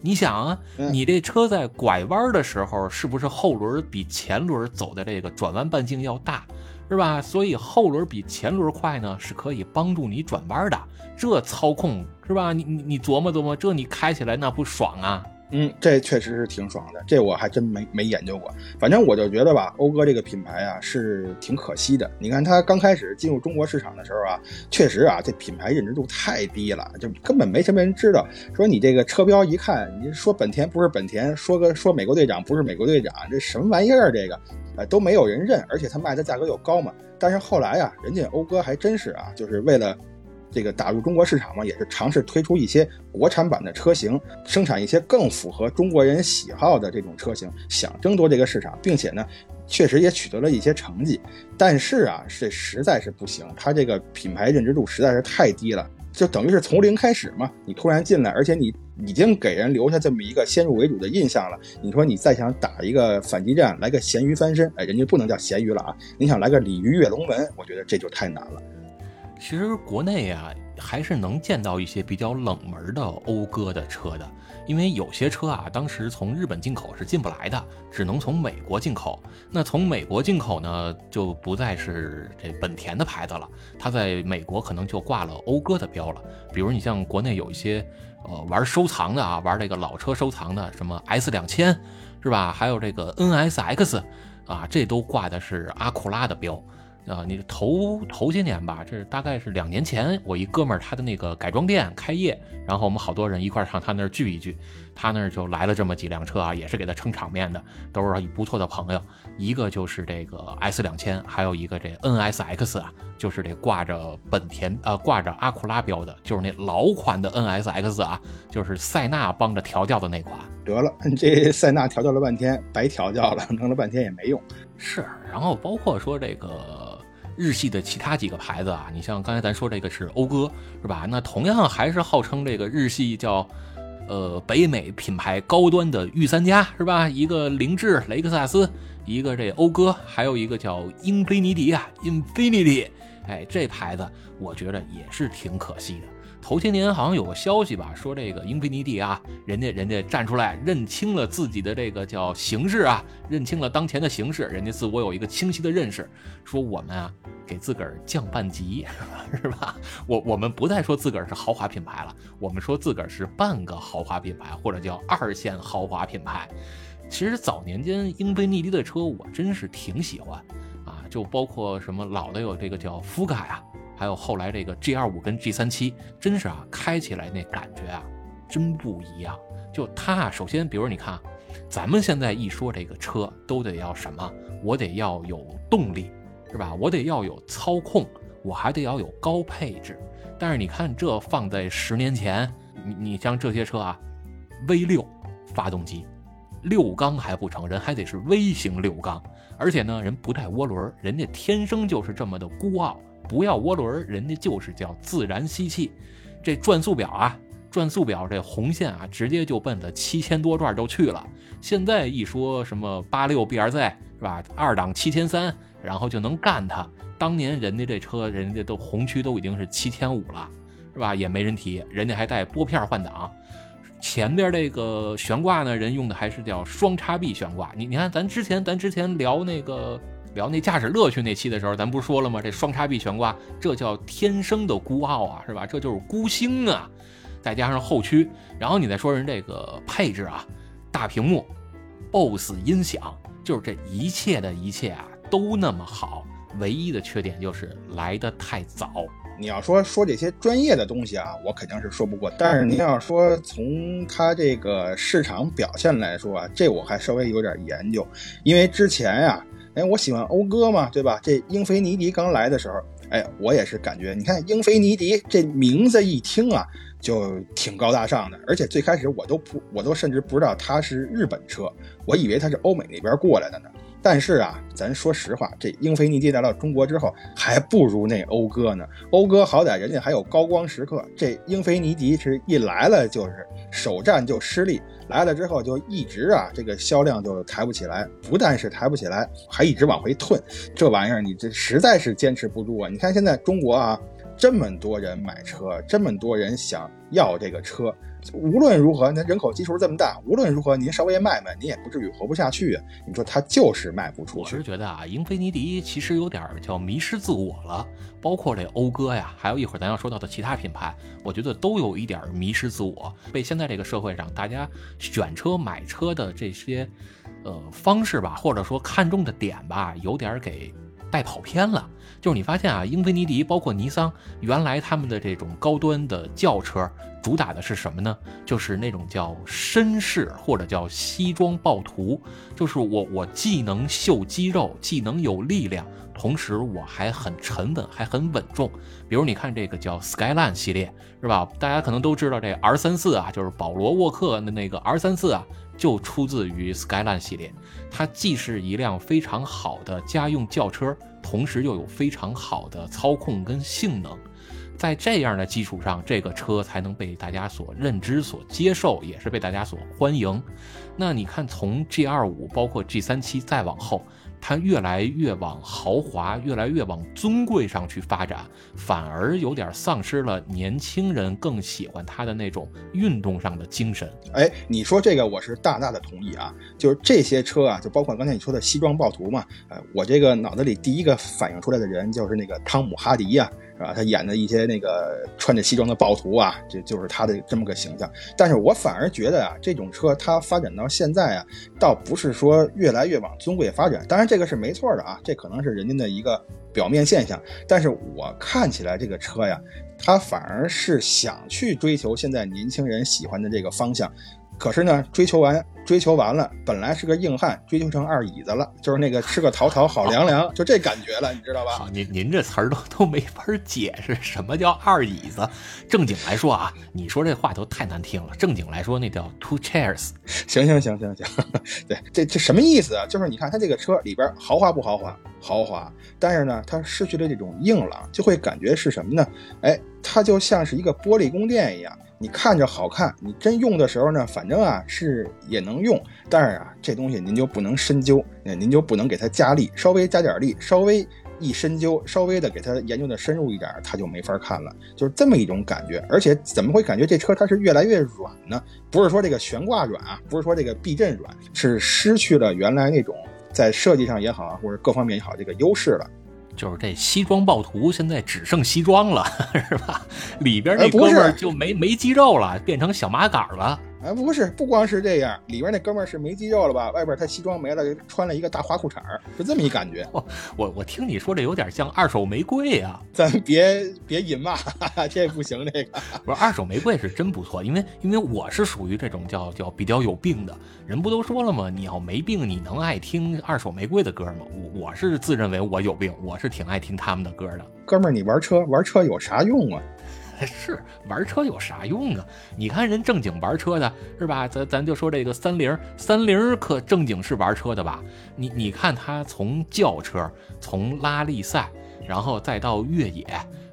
你想啊，嗯你这车在拐弯的时候，是不是后轮比前轮走的这个转弯半径要大，是吧？所以后轮比前轮快呢，是可以帮助你转弯的。这操控是吧？你你你琢磨琢磨，这你开起来那不爽啊？嗯，这确实是挺爽的，这我还真没没研究过。反正我就觉得吧，讴歌这个品牌啊是挺可惜的。你看它刚开始进入中国市场的时候啊，确实啊这品牌认知度太低了，就根本没什么人知道。说你这个车标一看，你说本田不是本田，说个说美国队长不是美国队长，这什么玩意儿？这个呃都没有人认，而且它卖的价格又高嘛。但是后来啊，人家讴歌还真是啊，就是为了。这个打入中国市场嘛，也是尝试推出一些国产版的车型，生产一些更符合中国人喜好的这种车型，想争夺这个市场，并且呢，确实也取得了一些成绩。但是啊，这实在是不行，它这个品牌认知度实在是太低了，就等于是从零开始嘛。你突然进来，而且你已经给人留下这么一个先入为主的印象了。你说你再想打一个反击战，来个咸鱼翻身，哎，人家不能叫咸鱼了啊，你想来个鲤鱼跃龙门，我觉得这就太难了。其实国内啊，还是能见到一些比较冷门的讴歌的车的，因为有些车啊，当时从日本进口是进不来的，只能从美国进口。那从美国进口呢，就不再是这本田的牌子了，它在美国可能就挂了讴歌的标了。比如你像国内有一些呃玩收藏的啊，玩这个老车收藏的，什么 S 两千是吧？还有这个 NSX 啊，这都挂的是阿库拉的标。啊，你头头些年吧，这大概是两年前，我一哥们儿他的那个改装店开业，然后我们好多人一块儿上他那儿聚一聚，他那儿就来了这么几辆车啊，也是给他撑场面的，都是不错的朋友。一个就是这个 S 两千，还有一个这 NSX 啊，就是这挂着本田呃挂着阿库拉标的，就是那老款的 NSX 啊，就是塞纳帮着调教的那款。得了，这塞纳调教了半天，白调教了，弄了半天也没用。是，然后包括说这个日系的其他几个牌子啊，你像刚才咱说这个是讴歌，是吧？那同样还是号称这个日系叫，呃，北美品牌高端的御三家，是吧？一个凌志、雷克萨斯，一个这讴歌，还有一个叫英菲尼迪啊，Infinity，哎，这牌子我觉得也是挺可惜的。头些年好像有个消息吧，说这个英菲尼迪啊，人家人家站出来认清了自己的这个叫形势啊，认清了当前的形势，人家自我有一个清晰的认识，说我们啊给自个儿降半级，是吧？我我们不再说自个儿是豪华品牌了，我们说自个儿是半个豪华品牌，或者叫二线豪华品牌。其实早年间英菲尼迪的车我真是挺喜欢啊，就包括什么老的有这个叫福卡呀。还有后来这个 G 二五跟 G 三七，真是啊，开起来那感觉啊，真不一样。就它啊，首先，比如你看，咱们现在一说这个车，都得要什么？我得要有动力，是吧？我得要有操控，我还得要有高配置。但是你看，这放在十年前，你你像这些车啊，V 六发动机，六缸还不成，人还得是 V 型六缸，而且呢，人不带涡轮，人家天生就是这么的孤傲。不要涡轮，人家就是叫自然吸气。这转速表啊，转速表这红线啊，直接就奔着七千多转就去了。现在一说什么八六 BRZ 是吧，二档七千三，然后就能干它。当年人家这车，人家都红区都已经是七千五了，是吧？也没人提，人家还带拨片换挡。前边这个悬挂呢，人用的还是叫双叉臂悬挂。你你看，咱之前咱之前聊那个。聊那驾驶乐趣那期的时候，咱不是说了吗？这双叉臂悬挂，这叫天生的孤傲啊，是吧？这就是孤星啊！再加上后驱，然后你再说人这个配置啊，大屏幕，BOSS 音响，就是这一切的一切啊，都那么好。唯一的缺点就是来的太早。你要说说这些专业的东西啊，我肯定是说不过。但是您要说从它这个市场表现来说啊，这我还稍微有点研究，因为之前呀、哎，我喜欢讴歌嘛，对吧？这英菲尼迪刚来的时候，哎，我也是感觉，你看英菲尼迪这名字一听啊，就挺高大上的，而且最开始我都不，我都甚至不知道它是日本车，我以为它是欧美那边过来的呢。但是啊，咱说实话，这英菲尼迪来到中国之后，还不如那讴歌呢。讴歌好歹人家还有高光时刻，这英菲尼迪是一来了就是首战就失利，来了之后就一直啊这个销量就抬不起来，不但是抬不起来，还一直往回退。这玩意儿你这实在是坚持不住啊！你看现在中国啊，这么多人买车，这么多人想要这个车。无论如何，那人口基数这么大，无论如何您稍微卖卖，您也不至于活不下去啊。你说它就是卖不出去。我是觉得啊，英菲尼迪其实有点叫迷失自我了，包括这讴歌呀，还有一会儿咱要说到的其他品牌，我觉得都有一点迷失自我，被现在这个社会上大家选车买车的这些呃方式吧，或者说看重的点吧，有点给。带跑偏了，就是你发现啊，英菲尼迪包括尼桑，原来他们的这种高端的轿车主打的是什么呢？就是那种叫绅士或者叫西装暴徒，就是我我既能秀肌肉，既能有力量，同时我还很沉稳，还很稳重。比如你看这个叫 Skyline 系列，是吧？大家可能都知道这 R 三四啊，就是保罗沃克的那个 R 三四啊。就出自于 Skyline 系列，它既是一辆非常好的家用轿车，同时又有非常好的操控跟性能，在这样的基础上，这个车才能被大家所认知、所接受，也是被大家所欢迎。那你看，从 G 二五，包括 G 三七，再往后。它越来越往豪华、越来越往尊贵上去发展，反而有点丧失了年轻人更喜欢它的那种运动上的精神。哎，你说这个我是大大的同意啊！就是这些车啊，就包括刚才你说的西装暴徒嘛，呃，我这个脑子里第一个反应出来的人就是那个汤姆哈迪呀。是吧？他演的一些那个穿着西装的暴徒啊，这就是他的这么个形象。但是我反而觉得啊，这种车它发展到现在啊，倒不是说越来越往尊贵发展。当然这个是没错的啊，这可能是人家的一个表面现象。但是我看起来这个车呀，它反而是想去追求现在年轻人喜欢的这个方向。可是呢，追求完。追求完了，本来是个硬汉，追求成二椅子了，就是那个吃个桃桃好凉凉，就这感觉了，你知道吧？好，您您这词儿都都没法解释，什么叫二椅子？正经来说啊，你说这话都太难听了。正经来说，那叫 two chairs。行行行行行，对，这这什么意思啊？就是你看它这个车里边豪华不豪华？豪华，但是呢，它失去了这种硬朗，就会感觉是什么呢？哎，它就像是一个玻璃宫殿一样。你看着好看，你真用的时候呢，反正啊是也能用，但是啊这东西您就不能深究，那您就不能给它加力，稍微加点力，稍微一深究，稍微的给它研究的深入一点，它就没法看了，就是这么一种感觉。而且怎么会感觉这车它是越来越软呢？不是说这个悬挂软啊，不是说这个避震软，是失去了原来那种在设计上也好，或者各方面也好这个优势了。就是这西装暴徒现在只剩西装了，是吧？里边那哥们儿就没没肌肉了，变成小麻杆了。哎，不是，不光是这样，里边那哥们儿是没肌肉了吧？外边他西装没了，穿了一个大花裤衩儿，是这么一感觉。我我我听你说这有点像二手玫瑰呀，咱别别隐骂，这不行。这个不是二手玫瑰是真不错，因为因为我是属于这种叫叫比较有病的人，不都说了吗？你要没病，你能爱听二手玫瑰的歌吗？我我是自认为我有病，我是挺爱听他们的歌的。哥们儿，你玩车玩车有啥用啊？是玩车有啥用啊？你看人正经玩车的是吧？咱咱就说这个三菱，三菱可正经是玩车的吧？你你看它从轿车，从拉力赛，然后再到越野，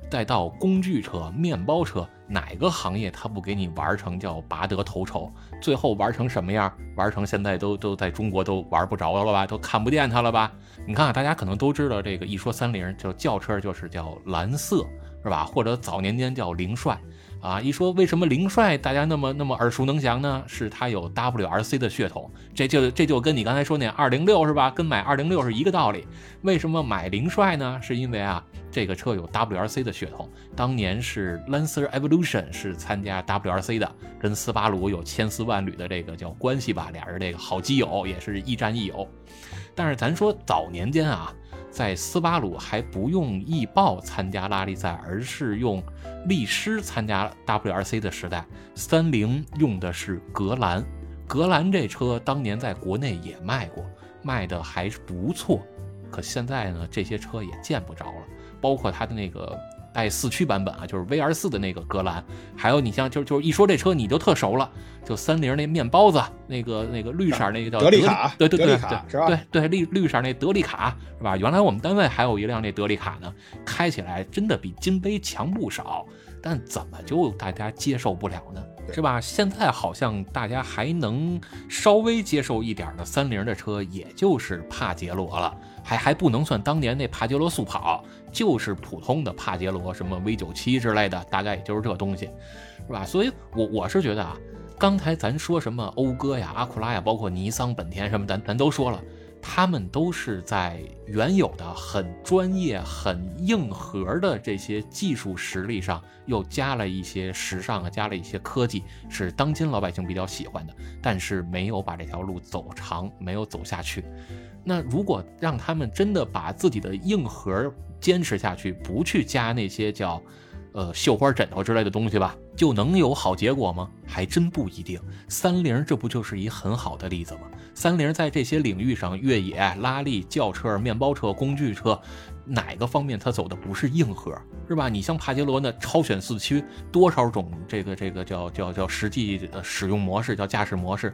再到工具车、面包车，哪个行业它不给你玩成叫拔得头筹？最后玩成什么样？玩成现在都都在中国都玩不着了吧？都看不见它了吧？你看，大家可能都知道这个，一说三菱就轿车就是叫蓝色。是吧？或者早年间叫凌帅，啊，一说为什么凌帅大家那么那么耳熟能详呢？是他有 WRC 的血统，这就这就跟你刚才说那二零六是吧？跟买二零六是一个道理。为什么买凌帅呢？是因为啊，这个车有 WRC 的血统，当年是 Lancer Evolution 是参加 WRC 的，跟斯巴鲁有千丝万缕的这个叫关系吧，俩人这个好基友，也是亦战亦友。但是咱说早年间啊。在斯巴鲁还不用易豹参加拉力赛，而是用力狮参加 WRC 的时代，三菱用的是格兰。格兰这车当年在国内也卖过，卖的还是不错。可现在呢，这些车也见不着了，包括它的那个带四驱版本啊，就是 V R 四的那个格兰，还有你像就就是一说这车你就特熟了，就三菱那面包子，那个那个绿色那个叫德利卡对对对对对绿绿色那德利卡是吧？原来我们单位还有一辆那德利卡呢，开起来真的比金杯强不少，但怎么就大家接受不了呢？是吧？现在好像大家还能稍微接受一点的三菱的车，也就是帕杰罗了，还还不能算当年那帕杰罗速跑，就是普通的帕杰罗，什么 V 九七之类的，大概也就是这东西，是吧？所以我我是觉得啊，刚才咱说什么讴歌呀、阿库拉呀，包括尼桑、本田什么，咱咱都说了。他们都是在原有的很专业、很硬核的这些技术实力上，又加了一些时尚啊，加了一些科技，是当今老百姓比较喜欢的。但是没有把这条路走长，没有走下去。那如果让他们真的把自己的硬核坚持下去，不去加那些叫呃绣花枕头之类的东西吧，就能有好结果吗？还真不一定。三菱这不就是一很好的例子吗？三菱在这些领域上，越野、拉力、轿车、面包车、工具车，哪个方面它走的不是硬核，是吧？你像帕杰罗那超选四驱，多少种这个这个叫叫叫实际使用模式，叫驾驶模式，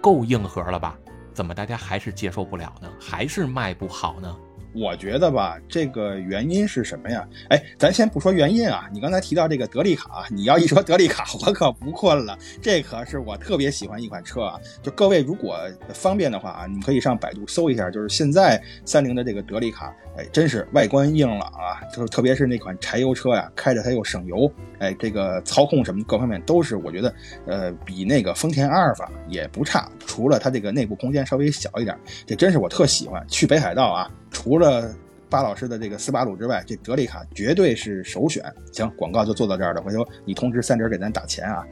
够硬核了吧？怎么大家还是接受不了呢？还是卖不好呢？我觉得吧，这个原因是什么呀？哎，咱先不说原因啊，你刚才提到这个德利卡，你要一说德利卡，我可不困了。这可是我特别喜欢一款车啊！就各位如果方便的话啊，你可以上百度搜一下，就是现在三菱的这个德利卡，哎，真是外观硬朗啊！就是特别是那款柴油车呀，开着它又省油，哎，这个操控什么各方面都是我觉得，呃，比那个丰田阿尔法也不差，除了它这个内部空间稍微小一点，这真是我特喜欢。去北海道啊。除了巴老师的这个斯巴鲁之外，这德利卡绝对是首选。行，广告就做到这儿了。回头你通知三折给咱打钱啊！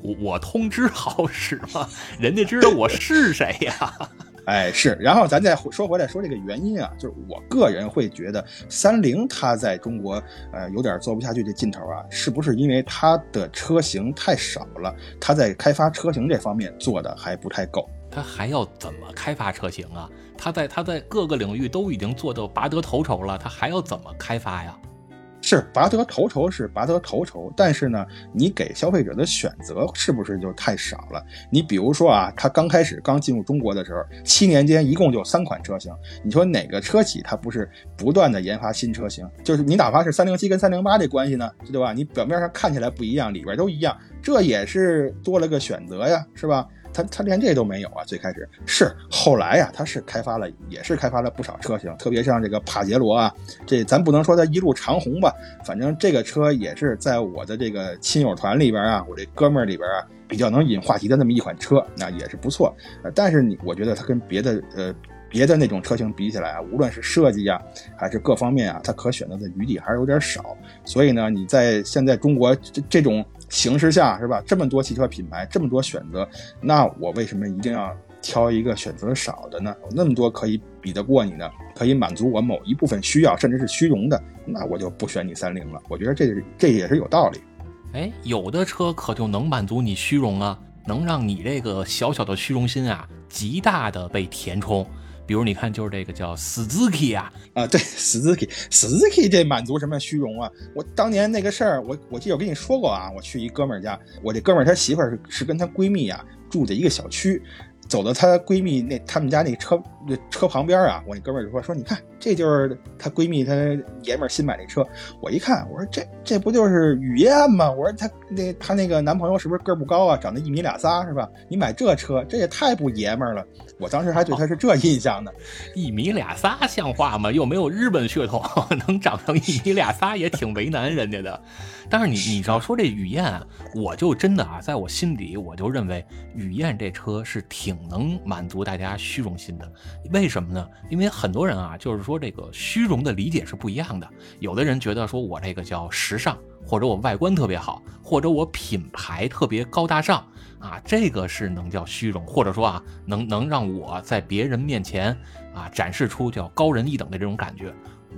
我我通知好使吗？人家知道我是谁呀？哎，是。然后咱再说回来，说这个原因啊，就是我个人会觉得三菱它在中国呃有点做不下去这劲头啊，是不是因为它的车型太少了？它在开发车型这方面做的还不太够。它还要怎么开发车型啊？它在它在各个领域都已经做到拔得头筹了，它还要怎么开发呀？是拔得头筹是拔得头筹，但是呢，你给消费者的选择是不是就太少了？你比如说啊，它刚开始刚进入中国的时候，七年间一共就三款车型，你说哪个车企它不是不断的研发新车型？就是你哪怕是三零七跟三零八这关系呢，对吧？你表面上看起来不一样，里边都一样，这也是多了个选择呀，是吧？他他连这都没有啊！最开始是后来呀，他是开发了，也是开发了不少车型，特别像这个帕杰罗啊，这咱不能说它一路长红吧，反正这个车也是在我的这个亲友团里边啊，我这哥们儿里边啊，比较能引话题的那么一款车，那也是不错。呃，但是你我觉得它跟别的呃别的那种车型比起来啊，无论是设计啊，还是各方面啊，它可选择的余地还是有点少。所以呢，你在现在中国这这种。形势下是吧？这么多汽车品牌，这么多选择，那我为什么一定要挑一个选择少的呢？有那么多可以比得过你的？可以满足我某一部分需要，甚至是虚荣的，那我就不选你三菱了。我觉得这这也是有道理。哎，有的车可就能满足你虚荣啊，能让你这个小小的虚荣心啊，极大的被填充。比如你看，就是这个叫 Suzuki 啊，啊，对，Suzuki，Suzuki 这满足什么虚荣啊？我当年那个事儿，我我记得我跟你说过啊，我去一哥们儿家，我这哥们儿他媳妇儿是是跟他闺蜜呀住在一个小区，走到她闺蜜那他们家那车那车旁边啊，我那哥们儿就说说你看。这就是她闺蜜她爷们儿新买那车，我一看，我说这这不就是雨燕吗？我说她那她那个男朋友是不是个儿不高啊，长得一米俩仨是吧？你买这车，这也太不爷们儿了。我当时还对她是这印象呢，一米俩仨像话吗？又没有日本血统，能长成一米俩仨也挺为难人家的。但是你你要说这雨燕啊，我就真的啊，在我心里我就认为雨燕这车是挺能满足大家虚荣心的。为什么呢？因为很多人啊，就是说。说这个虚荣的理解是不一样的。有的人觉得说我这个叫时尚，或者我外观特别好，或者我品牌特别高大上啊，这个是能叫虚荣，或者说啊，能能让我在别人面前啊展示出叫高人一等的这种感觉。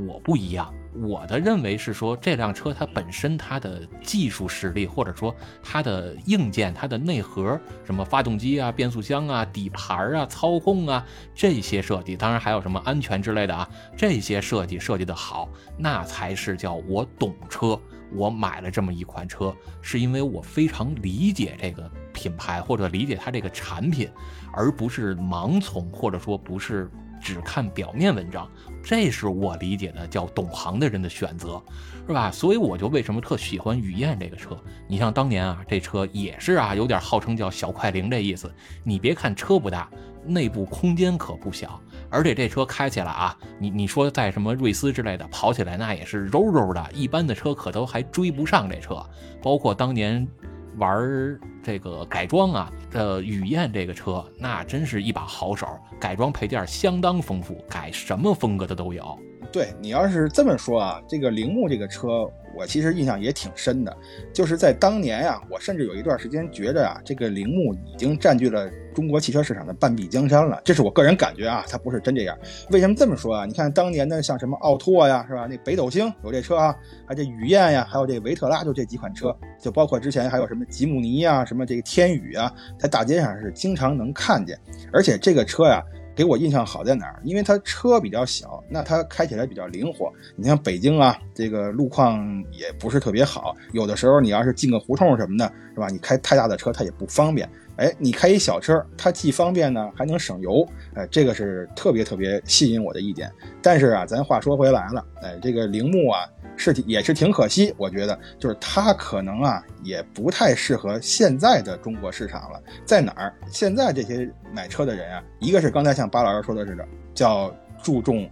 我不一样。我的认为是说，这辆车它本身它的技术实力，或者说它的硬件、它的内核，什么发动机啊、变速箱啊、底盘啊、操控啊这些设计，当然还有什么安全之类的啊，这些设计设计的好，那才是叫我懂车。我买了这么一款车，是因为我非常理解这个品牌或者理解它这个产品，而不是盲从，或者说不是。只看表面文章，这是我理解的叫懂行的人的选择，是吧？所以我就为什么特喜欢雨燕这个车。你像当年啊，这车也是啊，有点号称叫小快灵这意思。你别看车不大，内部空间可不小，而且这车开起来啊，你你说在什么瑞斯之类的跑起来那也是柔柔的，一般的车可都还追不上这车。包括当年。玩这个改装啊，这雨燕这个车那真是一把好手，改装配件相当丰富，改什么风格的都有。对你要是这么说啊，这个铃木这个车，我其实印象也挺深的。就是在当年呀，我甚至有一段时间觉着啊，这个铃木已经占据了中国汽车市场的半壁江山了。这是我个人感觉啊，它不是真这样。为什么这么说啊？你看当年的像什么奥拓呀，是吧？那北斗星有这车啊，还有这雨燕呀，还有这维特拉，就这几款车，就包括之前还有什么吉姆尼呀，什么这个天宇啊，在大街上是经常能看见。而且这个车呀。给我印象好在哪儿？因为它车比较小，那它开起来比较灵活。你像北京啊，这个路况也不是特别好，有的时候你要是进个胡同什么的，是吧？你开太大的车它也不方便。哎，你开一小车，它既方便呢，还能省油。哎，这个是特别特别吸引我的一点。但是啊，咱话说回来了，哎，这个铃木啊。是也是挺可惜，我觉得就是它可能啊也不太适合现在的中国市场了。在哪儿？现在这些买车的人啊，一个是刚才像巴老师说的似的，叫注重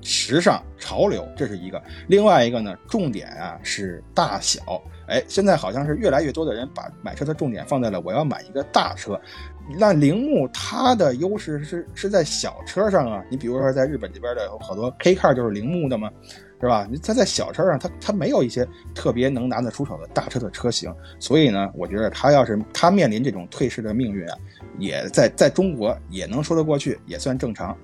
时尚潮流，这是一个；另外一个呢，重点啊是大小。哎，现在好像是越来越多的人把买车的重点放在了我要买一个大车。那铃木它的优势是是在小车上啊，你比如说在日本这边的好多 K car 就是铃木的嘛。是吧？它在小车上，它它没有一些特别能拿得出手的大车的车型，所以呢，我觉得它要是它面临这种退市的命运啊，也在在中国也能说得过去，也算正常。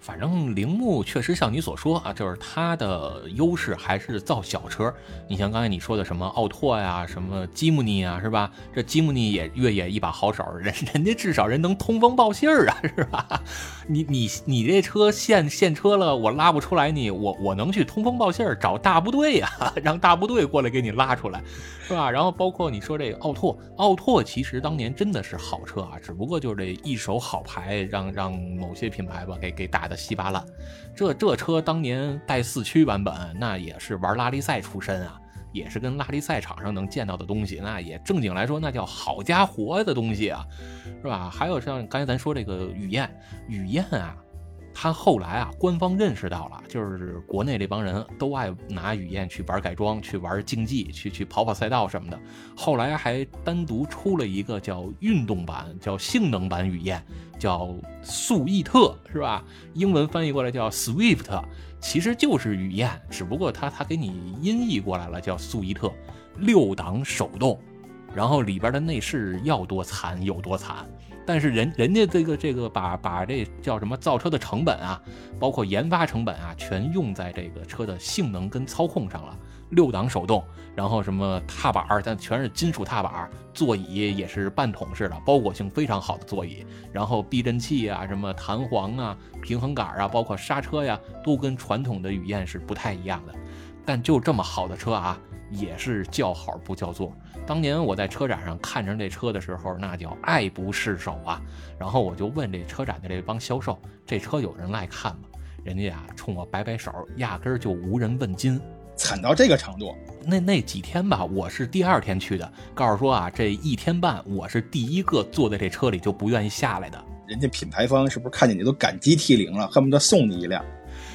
反正铃木确实像你所说啊，就是它的优势还是造小车。你像刚才你说的什么奥拓呀，什么吉姆尼啊，是吧？这吉姆尼也越野一把好手，人人家至少人能通风报信儿啊，是吧？你你你这车现现车了，我拉不出来你，我我能去通风报信儿，找大部队呀，让大部队过来给你拉出来，是吧？然后包括你说这个奥拓，奥拓其实当年真的是好车啊，只不过就是这一手好牌，让让某些品牌吧给给打。的稀巴烂，这这车当年带四驱版本，那也是玩拉力赛出身啊，也是跟拉力赛场上能见到的东西，那也正经来说，那叫好家伙的东西啊，是吧？还有像刚才咱说这个雨燕，雨燕啊。他后来啊，官方认识到了，就是国内这帮人都爱拿雨燕去玩改装，去玩竞技，去去跑跑赛道什么的。后来还单独出了一个叫运动版，叫性能版雨燕，叫速逸特，是吧？英文翻译过来叫 Swift，其实就是雨燕，只不过他他给你音译过来了，叫速逸特，六档手动，然后里边的内饰要多惨有多惨。但是人人家这个这个把把这叫什么造车的成本啊，包括研发成本啊，全用在这个车的性能跟操控上了。六档手动，然后什么踏板儿，但全是金属踏板儿，座椅也是半桶式的，包裹性非常好的座椅。然后避震器啊，什么弹簧啊，平衡杆啊，包括刹车呀，都跟传统的雨燕是不太一样的。但就这么好的车啊，也是叫好不叫座。当年我在车展上看着这车的时候，那叫爱不释手啊。然后我就问这车展的这帮销售，这车有人爱看吗？人家呀冲我摆摆手，压根儿就无人问津。惨到这个程度，那那几天吧，我是第二天去的，告诉说啊，这一天半我是第一个坐在这车里就不愿意下来的。人家品牌方是不是看见你都感激涕零了，恨不得送你一辆？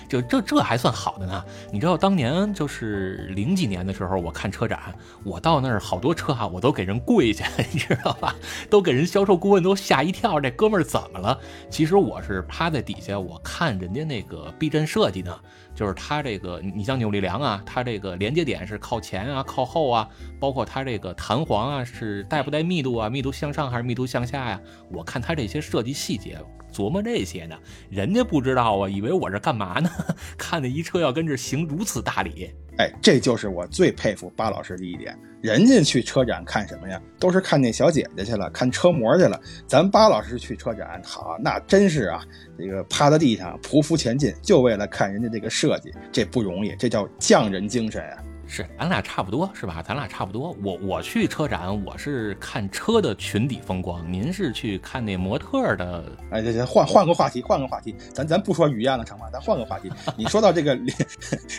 就这这还算好的呢，你知道当年就是零几年的时候，我看车展，我到那儿好多车啊，我都给人跪下，你知道吧？都给人销售顾问都吓一跳，这哥们儿怎么了？其实我是趴在底下，我看人家那个避震设计呢，就是它这个，你像扭力梁啊，它这个连接点是靠前啊、靠后啊，包括它这个弹簧啊是带不带密度啊，密度向上还是密度向下呀？我看它这些设计细节，琢磨这些呢，人家不知道啊，以为我这干嘛呢？看那一车要跟这行如此大礼。哎，这就是我最佩服巴老师的一点。人家去车展看什么呀？都是看那小姐姐去了，看车模去了。咱巴老师去车展，好，那真是啊，这个趴在地上匍匐前进，就为了看人家这个设计，这不容易，这叫匠人精神啊！是，咱俩差不多是吧？咱俩差不多。我我去车展，我是看车的群体风光，您是去看那模特的。哎，行行，换换个话题，换个话题，咱咱不说雨燕了，成吗？咱换个话题。你说到这个 铃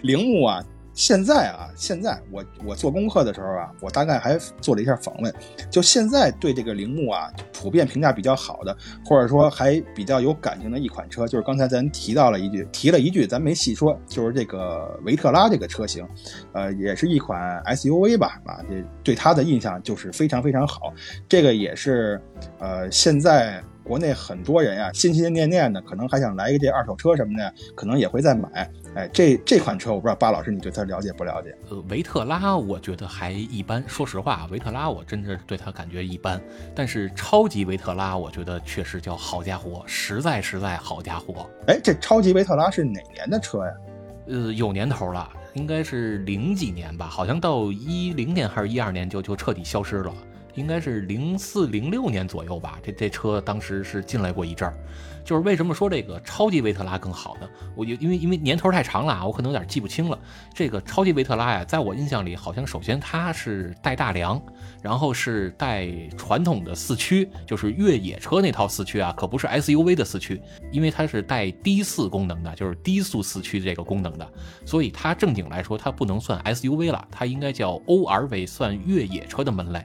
铃木啊。现在啊，现在我我做功课的时候啊，我大概还做了一下访问。就现在对这个铃木啊，普遍评价比较好的，或者说还比较有感情的一款车，就是刚才咱提到了一句，提了一句，咱没细说，就是这个维特拉这个车型，呃，也是一款 SUV 吧，啊，这对它的印象就是非常非常好。这个也是，呃，现在。国内很多人呀，心心念念的，可能还想来一个这二手车什么的，可能也会再买。哎，这这款车我不知道巴老师你对它了解不了解？呃，维特拉我觉得还一般。说实话，维特拉我真的对它感觉一般。但是超级维特拉，我觉得确实叫好家伙，实在实在好家伙。哎，这超级维特拉是哪年的车呀？呃，有年头了，应该是零几年吧，好像到一零年还是一二年就就彻底消失了。应该是零四零六年左右吧，这这车当时是进来过一阵儿。就是为什么说这个超级维特拉更好呢？我就因为因为年头太长了啊，我可能有点记不清了。这个超级维特拉呀，在我印象里，好像首先它是带大梁，然后是带传统的四驱，就是越野车那套四驱啊，可不是 SUV 的四驱，因为它是带低四功能的，就是低速四驱这个功能的，所以它正经来说，它不能算 SUV 了，它应该叫 ORV，算越野车的门类。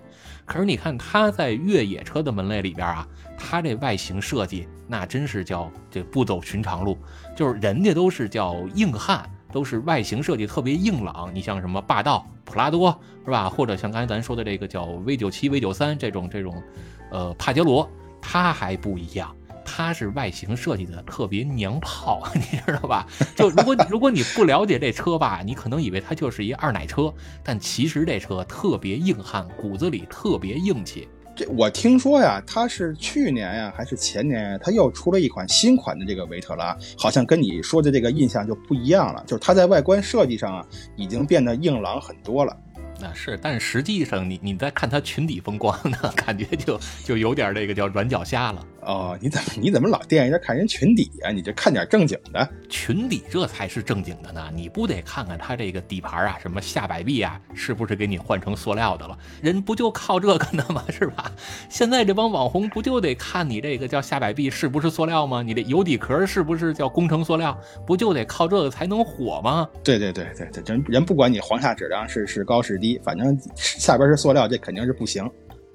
可是你看它在越野车的门类里边啊。它这外形设计，那真是叫这不走寻常路，就是人家都是叫硬汉，都是外形设计特别硬朗。你像什么霸道、普拉多是吧？或者像刚才咱说的这个叫 V 九七、V 九三这种这种，呃，帕杰罗，它还不一样，它是外形设计的特别娘炮，你知道吧？就如果 如果你不了解这车吧，你可能以为它就是一二奶车，但其实这车特别硬汉，骨子里特别硬气。这我听说呀，它是去年呀还是前年，它又出了一款新款的这个维特拉，好像跟你说的这个印象就不一样了，就是它在外观设计上啊，已经变得硬朗很多了。那是，但实际上你你在看它裙底风光呢，感觉就就有点这个叫软脚虾了。哦，你怎么你怎么老惦记着看人群底啊？你这看点正经的，群底这才是正经的呢。你不得看看它这个底盘啊，什么下摆臂啊，是不是给你换成塑料的了？人不就靠这个呢吗？是吧？现在这帮网红不就得看你这个叫下摆臂是不是塑料吗？你这油底壳是不是叫工程塑料？不就得靠这个才能火吗？对对对对对，人人不管你黄下质量是是高是低，反正下边是塑料，这肯定是不行。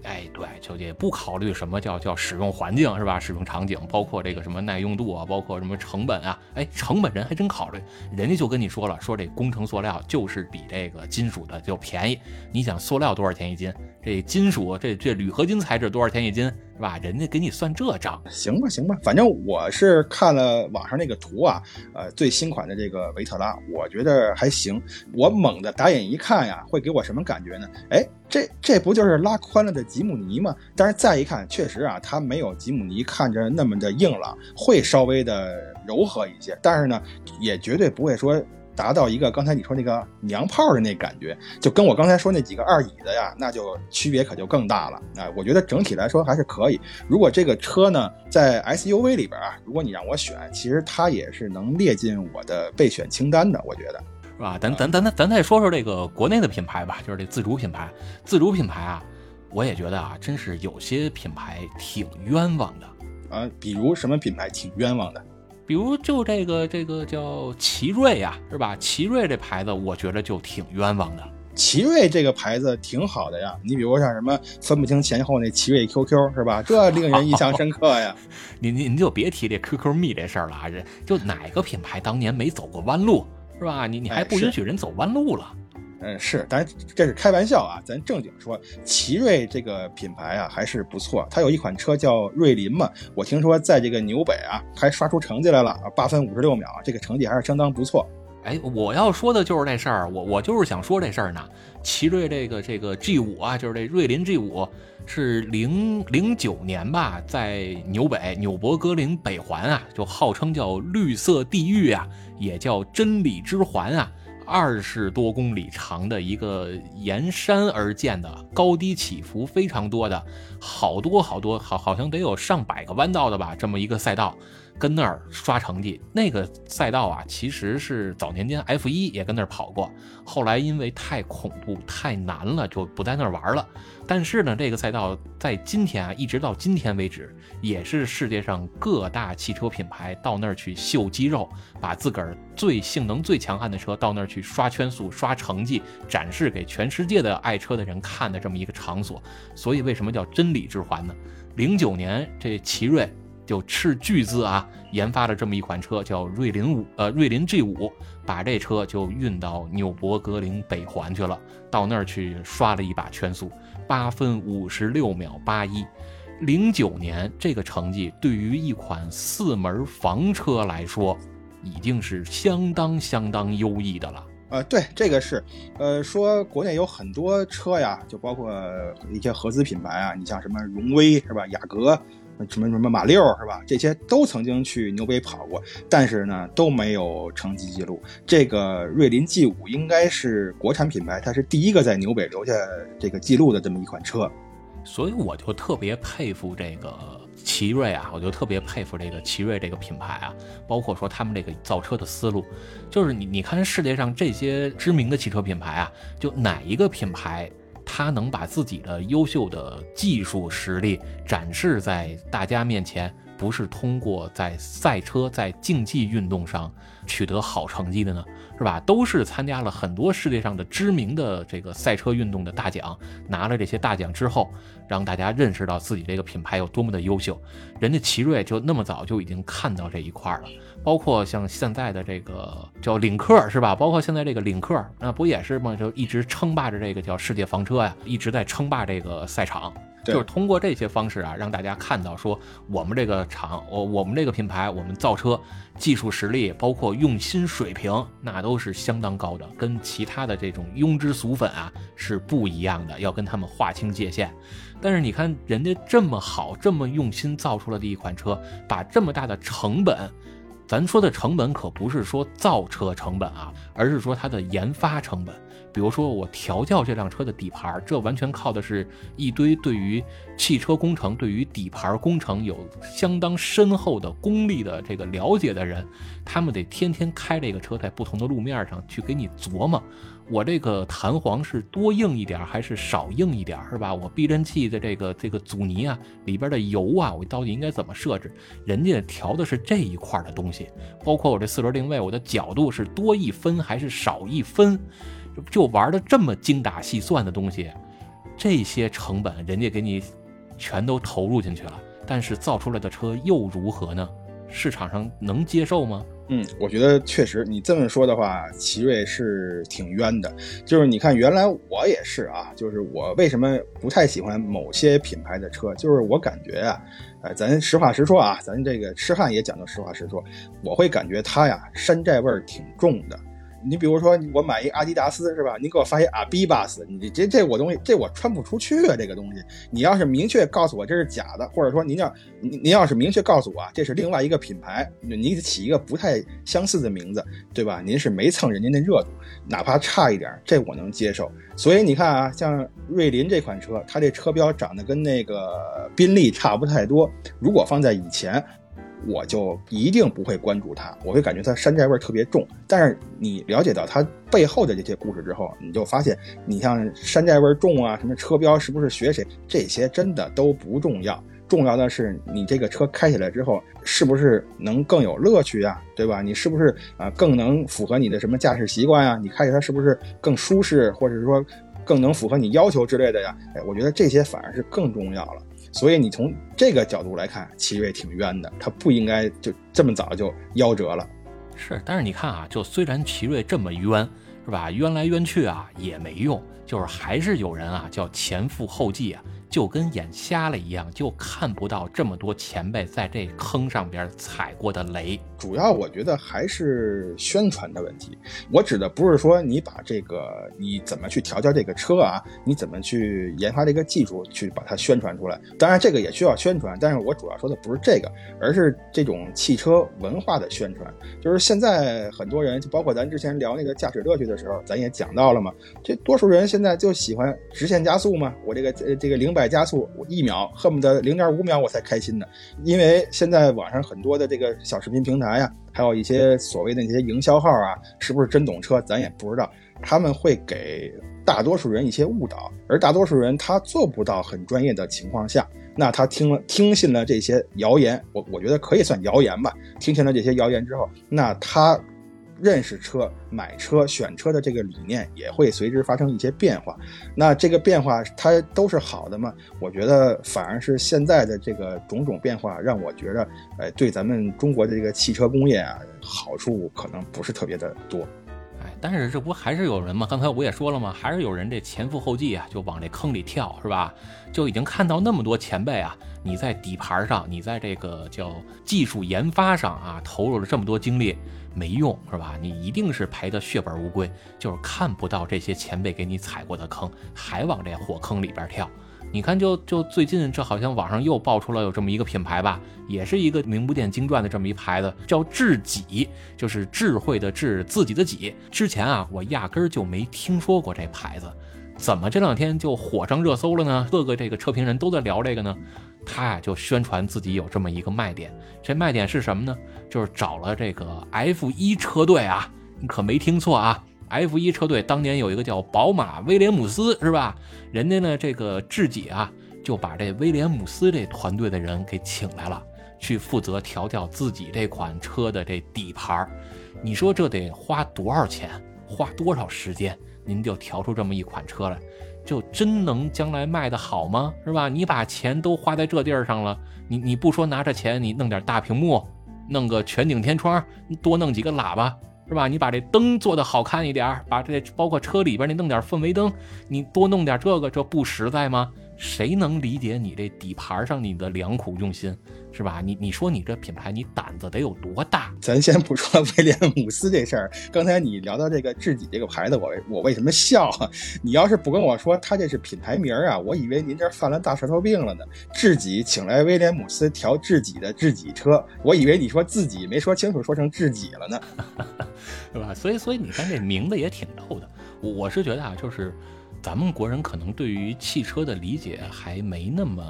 哎，对，就也不考虑什么叫叫使用环境是吧？使用场景，包括这个什么耐用度啊，包括什么成本啊？哎，成本人还真考虑，人家就跟你说了，说这工程塑料就是比这个金属的就便宜。你想塑料多少钱一斤？这金属这这铝合金材质多少钱一斤是吧？人家给你算这账，行吧行吧，反正我是看了网上那个图啊，呃，最新款的这个维特拉，我觉得还行。我猛的打眼一看呀，会给我什么感觉呢？哎，这这不就是拉宽了的吉姆尼吗？但是再一看，确实啊，它没有吉姆尼看着那么的硬朗，会稍微的柔和一些，但是呢，也绝对不会说。达到一个刚才你说那个娘炮的那感觉，就跟我刚才说那几个二椅子呀，那就区别可就更大了。啊，我觉得整体来说还是可以。如果这个车呢在 SUV 里边啊，如果你让我选，其实它也是能列进我的备选清单的。我觉得，是吧？咱咱咱咱咱再说说这个国内的品牌吧，就是这自主品牌。自主品牌啊，我也觉得啊，真是有些品牌挺冤枉的啊。比如什么品牌挺冤枉的？比如就这个这个叫奇瑞呀，是吧？奇瑞这牌子，我觉得就挺冤枉的。奇瑞这个牌子挺好的呀，你比如像什么分不清前后那奇瑞 QQ 是吧？这令人印象深刻呀。您您您就别提这 QQ 蜜这事儿了啊！这就哪个品牌当年没走过弯路是吧？你你还不允许人走弯路了？嗯，是，当然这是开玩笑啊，咱正经说，奇瑞这个品牌啊还是不错。它有一款车叫瑞麟嘛，我听说在这个纽北啊还刷出成绩来了，八分五十六秒，这个成绩还是相当不错。哎，我要说的就是这事儿，我我就是想说这事儿呢。奇瑞这个这个 G 五啊，就是这瑞麟 G 五，是零零九年吧，在纽北纽博格林北环啊，就号称叫绿色地狱啊，也叫真理之环啊。二十多公里长的一个沿山而建的，高低起伏非常多的，好多好多，好好像得有上百个弯道的吧，这么一个赛道。跟那儿刷成绩，那个赛道啊，其实是早年间 F 一也跟那儿跑过，后来因为太恐怖、太难了，就不在那儿玩了。但是呢，这个赛道在今天啊，一直到今天为止，也是世界上各大汽车品牌到那儿去秀肌肉，把自个儿最性能最强悍的车到那儿去刷圈速、刷成绩，展示给全世界的爱车的人看的这么一个场所。所以为什么叫真理之环呢？零九年这奇瑞。就斥巨资啊，研发了这么一款车，叫瑞麟五，呃，瑞麟 G 五，把这车就运到纽博格林北环去了，到那儿去刷了一把圈速，八分五十六秒八一。零九年这个成绩对于一款四门房车来说，已经是相当相当优异的了。呃，对，这个是，呃，说国内有很多车呀，就包括一些合资品牌啊，你像什么荣威是吧，雅阁。什么什么马六是吧？这些都曾经去纽北跑过，但是呢都没有成绩记录。这个瑞麟 G 五应该是国产品牌，它是第一个在纽北留下这个记录的这么一款车，所以我就特别佩服这个奇瑞啊，我就特别佩服这个奇瑞这个品牌啊，包括说他们这个造车的思路，就是你你看世界上这些知名的汽车品牌啊，就哪一个品牌？他能把自己的优秀的技术实力展示在大家面前，不是通过在赛车、在竞技运动上取得好成绩的呢？是吧？都是参加了很多世界上的知名的这个赛车运动的大奖，拿了这些大奖之后，让大家认识到自己这个品牌有多么的优秀。人家奇瑞就那么早就已经看到这一块了，包括像现在的这个叫领克是吧？包括现在这个领克，那不也是吗？就一直称霸着这个叫世界房车呀，一直在称霸这个赛场。就是通过这些方式啊，让大家看到说我们这个厂，我我们这个品牌，我们造车技术实力，包括用心水平，那都是相当高的，跟其他的这种庸脂俗粉啊是不一样的，要跟他们划清界限。但是你看人家这么好，这么用心造出来的一款车，把这么大的成本，咱说的成本可不是说造车成本啊，而是说它的研发成本。比如说，我调教这辆车的底盘，这完全靠的是一堆对于汽车工程、对于底盘工程有相当深厚的功力的这个了解的人，他们得天天开这个车在不同的路面上去给你琢磨，我这个弹簧是多硬一点还是少硬一点，是吧？我避震器的这个这个阻尼啊，里边的油啊，我到底应该怎么设置？人家调的是这一块的东西，包括我这四轮定位，我的角度是多一分还是少一分？就玩的这么精打细算的东西，这些成本人家给你全都投入进去了，但是造出来的车又如何呢？市场上能接受吗？嗯，我觉得确实，你这么说的话，奇瑞是挺冤的。就是你看，原来我也是啊，就是我为什么不太喜欢某些品牌的车，就是我感觉啊，呃，咱实话实说啊，咱这个痴汉也讲究实话实说，我会感觉它呀，山寨味儿挺重的。你比如说，我买一阿迪达斯是吧？你给我发一阿比巴斯，你这这我东西，这我穿不出去啊！这个东西，你要是明确告诉我这是假的，或者说您要您您要是明确告诉我这是另外一个品牌，你起一个不太相似的名字，对吧？您是没蹭人家那热度，哪怕差一点，这我能接受。所以你看啊，像瑞麟这款车，它这车标长得跟那个宾利差不太多。如果放在以前。我就一定不会关注它，我会感觉它山寨味特别重。但是你了解到它背后的这些故事之后，你就发现，你像山寨味重啊，什么车标是不是学谁，这些真的都不重要。重要的是你这个车开起来之后，是不是能更有乐趣啊？对吧？你是不是啊更能符合你的什么驾驶习惯呀？你开起来是不是更舒适，或者说更能符合你要求之类的呀？哎，我觉得这些反而是更重要了。所以你从这个角度来看，奇瑞挺冤的，他不应该就这么早就夭折了。是，但是你看啊，就虽然奇瑞这么冤，是吧？冤来冤去啊也没用，就是还是有人啊叫前赴后继啊，就跟眼瞎了一样，就看不到这么多前辈在这坑上边踩过的雷。主要我觉得还是宣传的问题。我指的不是说你把这个你怎么去调教这个车啊，你怎么去研发这个技术去把它宣传出来。当然这个也需要宣传，但是我主要说的不是这个，而是这种汽车文化的宣传。就是现在很多人，就包括咱之前聊那个驾驶乐趣的时候，咱也讲到了嘛。这多数人现在就喜欢直线加速嘛，我这个这个零百加速一秒，恨不得零点五秒我才开心呢。因为现在网上很多的这个小视频平台呀、还有一些所谓的那些营销号啊，是不是真懂车，咱也不知道。他们会给大多数人一些误导，而大多数人他做不到很专业的情况下，那他听了听信了这些谣言，我我觉得可以算谣言吧。听信了这些谣言之后，那他认识车、买车、选车的这个理念也会随之发生一些变化。那这个变化它都是好的吗？我觉得反而是现在的这个种种变化，让我觉得，呃，对咱们中国的这个汽车工业啊，好处可能不是特别的多。哎，但是这不还是有人吗？刚才我也说了吗？还是有人这前赴后继啊，就往这坑里跳，是吧？就已经看到那么多前辈啊，你在底盘上，你在这个叫技术研发上啊，投入了这么多精力，没用，是吧？你一定是赔的血本无归，就是看不到这些前辈给你踩过的坑，还往这火坑里边跳。你看就，就最近这好像网上又爆出了有这么一个品牌吧，也是一个名不见经传的这么一牌子，叫智己，就是智慧的智，自己的己。之前啊，我压根儿就没听说过这牌子，怎么这两天就火上热搜了呢？各个这个车评人都在聊这个呢。他呀就宣传自己有这么一个卖点，这卖点是什么呢？就是找了这个 F1 车队啊，你可没听错啊。F1 车队当年有一个叫宝马威廉姆斯，是吧？人家呢，这个智己啊，就把这威廉姆斯这团队的人给请来了，去负责调教自己这款车的这底盘儿。你说这得花多少钱，花多少时间，您就调出这么一款车来，就真能将来卖得好吗？是吧？你把钱都花在这地儿上了，你你不说拿着钱，你弄点大屏幕，弄个全景天窗，多弄几个喇叭。是吧？你把这灯做的好看一点，把这包括车里边你弄点氛围灯，你多弄点这个，这不实在吗？谁能理解你这底盘上你的良苦用心，是吧？你你说你这品牌，你胆子得有多大？咱先不说威廉姆斯这事儿，刚才你聊到这个智己这个牌子，我我为什么笑啊？你要是不跟我说他这是品牌名儿啊，我以为您这犯了大舌头病了呢。智己请来威廉姆斯调智己的智己车，我以为你说自己没说清楚，说成智己了呢，是吧？所以所以你看这名字也挺逗的。我我是觉得啊，就是咱们国人可能对于汽车的理解还没那么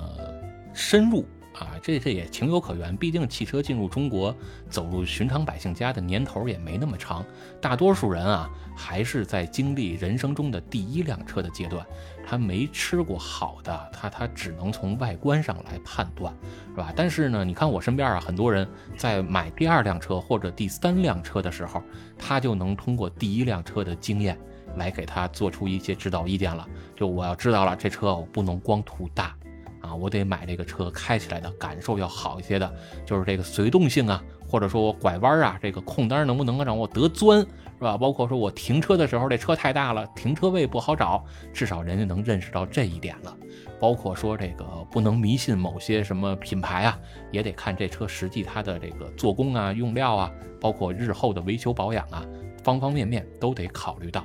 深入啊，这这也情有可原。毕竟汽车进入中国，走入寻常百姓家的年头也没那么长，大多数人啊还是在经历人生中的第一辆车的阶段，他没吃过好的，他他只能从外观上来判断，是吧？但是呢，你看我身边啊，很多人在买第二辆车或者第三辆车的时候，他就能通过第一辆车的经验。来给他做出一些指导意见了。就我要知道了，这车我不能光图大啊，我得买这个车开起来的感受要好一些的，就是这个随动性啊，或者说我拐弯啊，这个空单能不能让我得钻，是吧？包括说我停车的时候，这车太大了，停车位不好找，至少人家能认识到这一点了。包括说这个不能迷信某些什么品牌啊，也得看这车实际它的这个做工啊、用料啊，包括日后的维修保养啊，方方面面都得考虑到。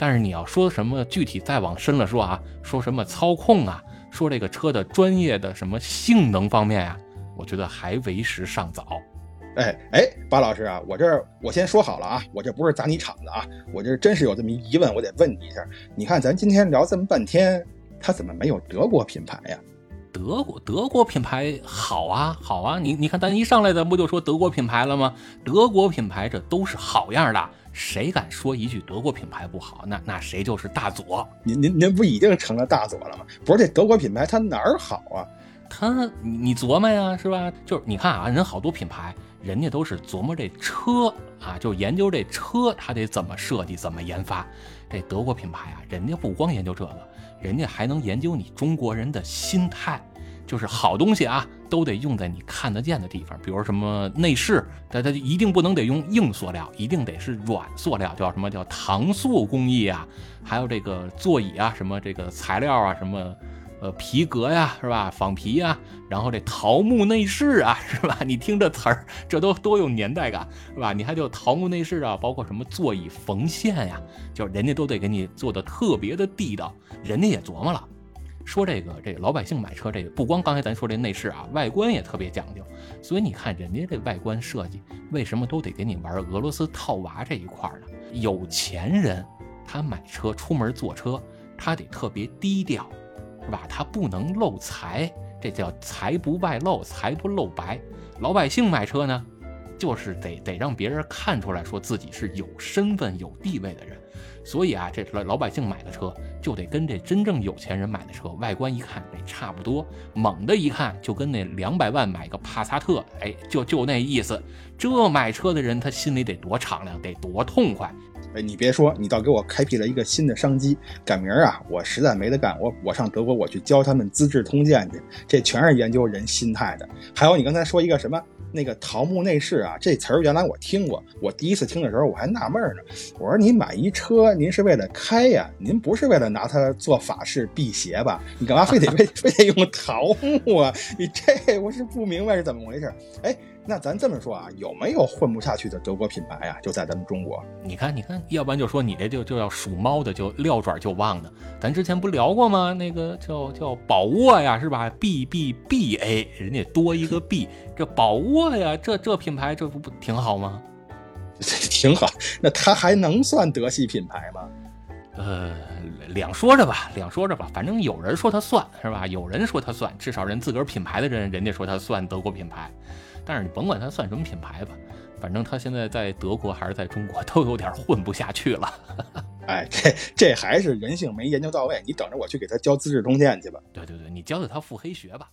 但是你要说什么具体再往深了说啊，说什么操控啊，说这个车的专业的什么性能方面呀、我觉得还为时尚早。哎哎，巴老师啊，我这儿我先说好了啊，我这不是砸你场子啊，我这真是有这么一疑问，我得问你一下。你看咱今天聊这么半天，它怎么没有德国品牌呀？德国德国品牌好啊好啊，你你看咱一上来咱不就说德国品牌了吗？德国品牌这都是好样的，谁敢说一句德国品牌不好，那那谁就是大佐。您您您不已经成了大佐了吗？不是这德国品牌它哪儿好啊？它你你琢磨呀，是吧？就是你看啊，人好多品牌，人家都是琢磨这车啊，就研究这车它得怎么设计、怎么研发。这德国品牌啊，人家不光研究这个，人家还能研究你中国人的心态。就是好东西啊，都得用在你看得见的地方，比如什么内饰，它它一定不能得用硬塑料，一定得是软塑料，叫什么叫搪塑工艺啊？还有这个座椅啊，什么这个材料啊，什么呃皮革呀，是吧？仿皮呀，然后这桃木内饰啊，是吧？你听这词儿，这都多有年代感，是吧？你还就桃木内饰啊，包括什么座椅缝线呀，就人家都得给你做的特别的地道，人家也琢磨了。说这个这个老百姓买车，这个不光刚才咱说这内饰啊，外观也特别讲究。所以你看人家这外观设计，为什么都得给你玩俄罗斯套娃这一块呢？有钱人他买车出门坐车，他得特别低调，是吧？他不能露财，这叫财不外露，财不露白。老百姓买车呢，就是得得让别人看出来说自己是有身份、有地位的人。所以啊，这老老百姓买的车就得跟这真正有钱人买的车外观一看得差不多，猛的一看就跟那两百万买个帕萨特，哎，就就那意思。这买车的人他心里得多敞亮，得多痛快。哎，你别说，你倒给我开辟了一个新的商机。赶明儿啊，我实在没得干，我我上德国我去教他们《资治通鉴》去，这全是研究人心态的。还有你刚才说一个什么？那个桃木内饰啊，这词儿原来我听过。我第一次听的时候，我还纳闷呢。我说：“您买一车，您是为了开呀？您不是为了拿它做法事辟邪吧？你干嘛非得非 非得用桃木啊？你这我是不明白是怎么回事。”哎。那咱这么说啊，有没有混不下去的德国品牌啊？就在咱们中国。你看，你看，要不然就说你这就就要属猫的，就撂爪就忘的。咱之前不聊过吗？那个叫叫宝沃呀，是吧？B B B A，人家多一个 B，这宝沃呀，这这品牌这不不挺好吗？挺好。那它还能算德系品牌吗？呃，两说着吧，两说着吧。反正有人说它算是吧，有人说它算，至少人自个儿品牌的人，人家说它算德国品牌。但是你甭管它算什么品牌吧，反正它现在在德国还是在中国都 有点混不下去了。哎，这这还是人性没研究到位。你等着我去给他教《资治通鉴》去吧。对对对，你教教他腹黑学吧。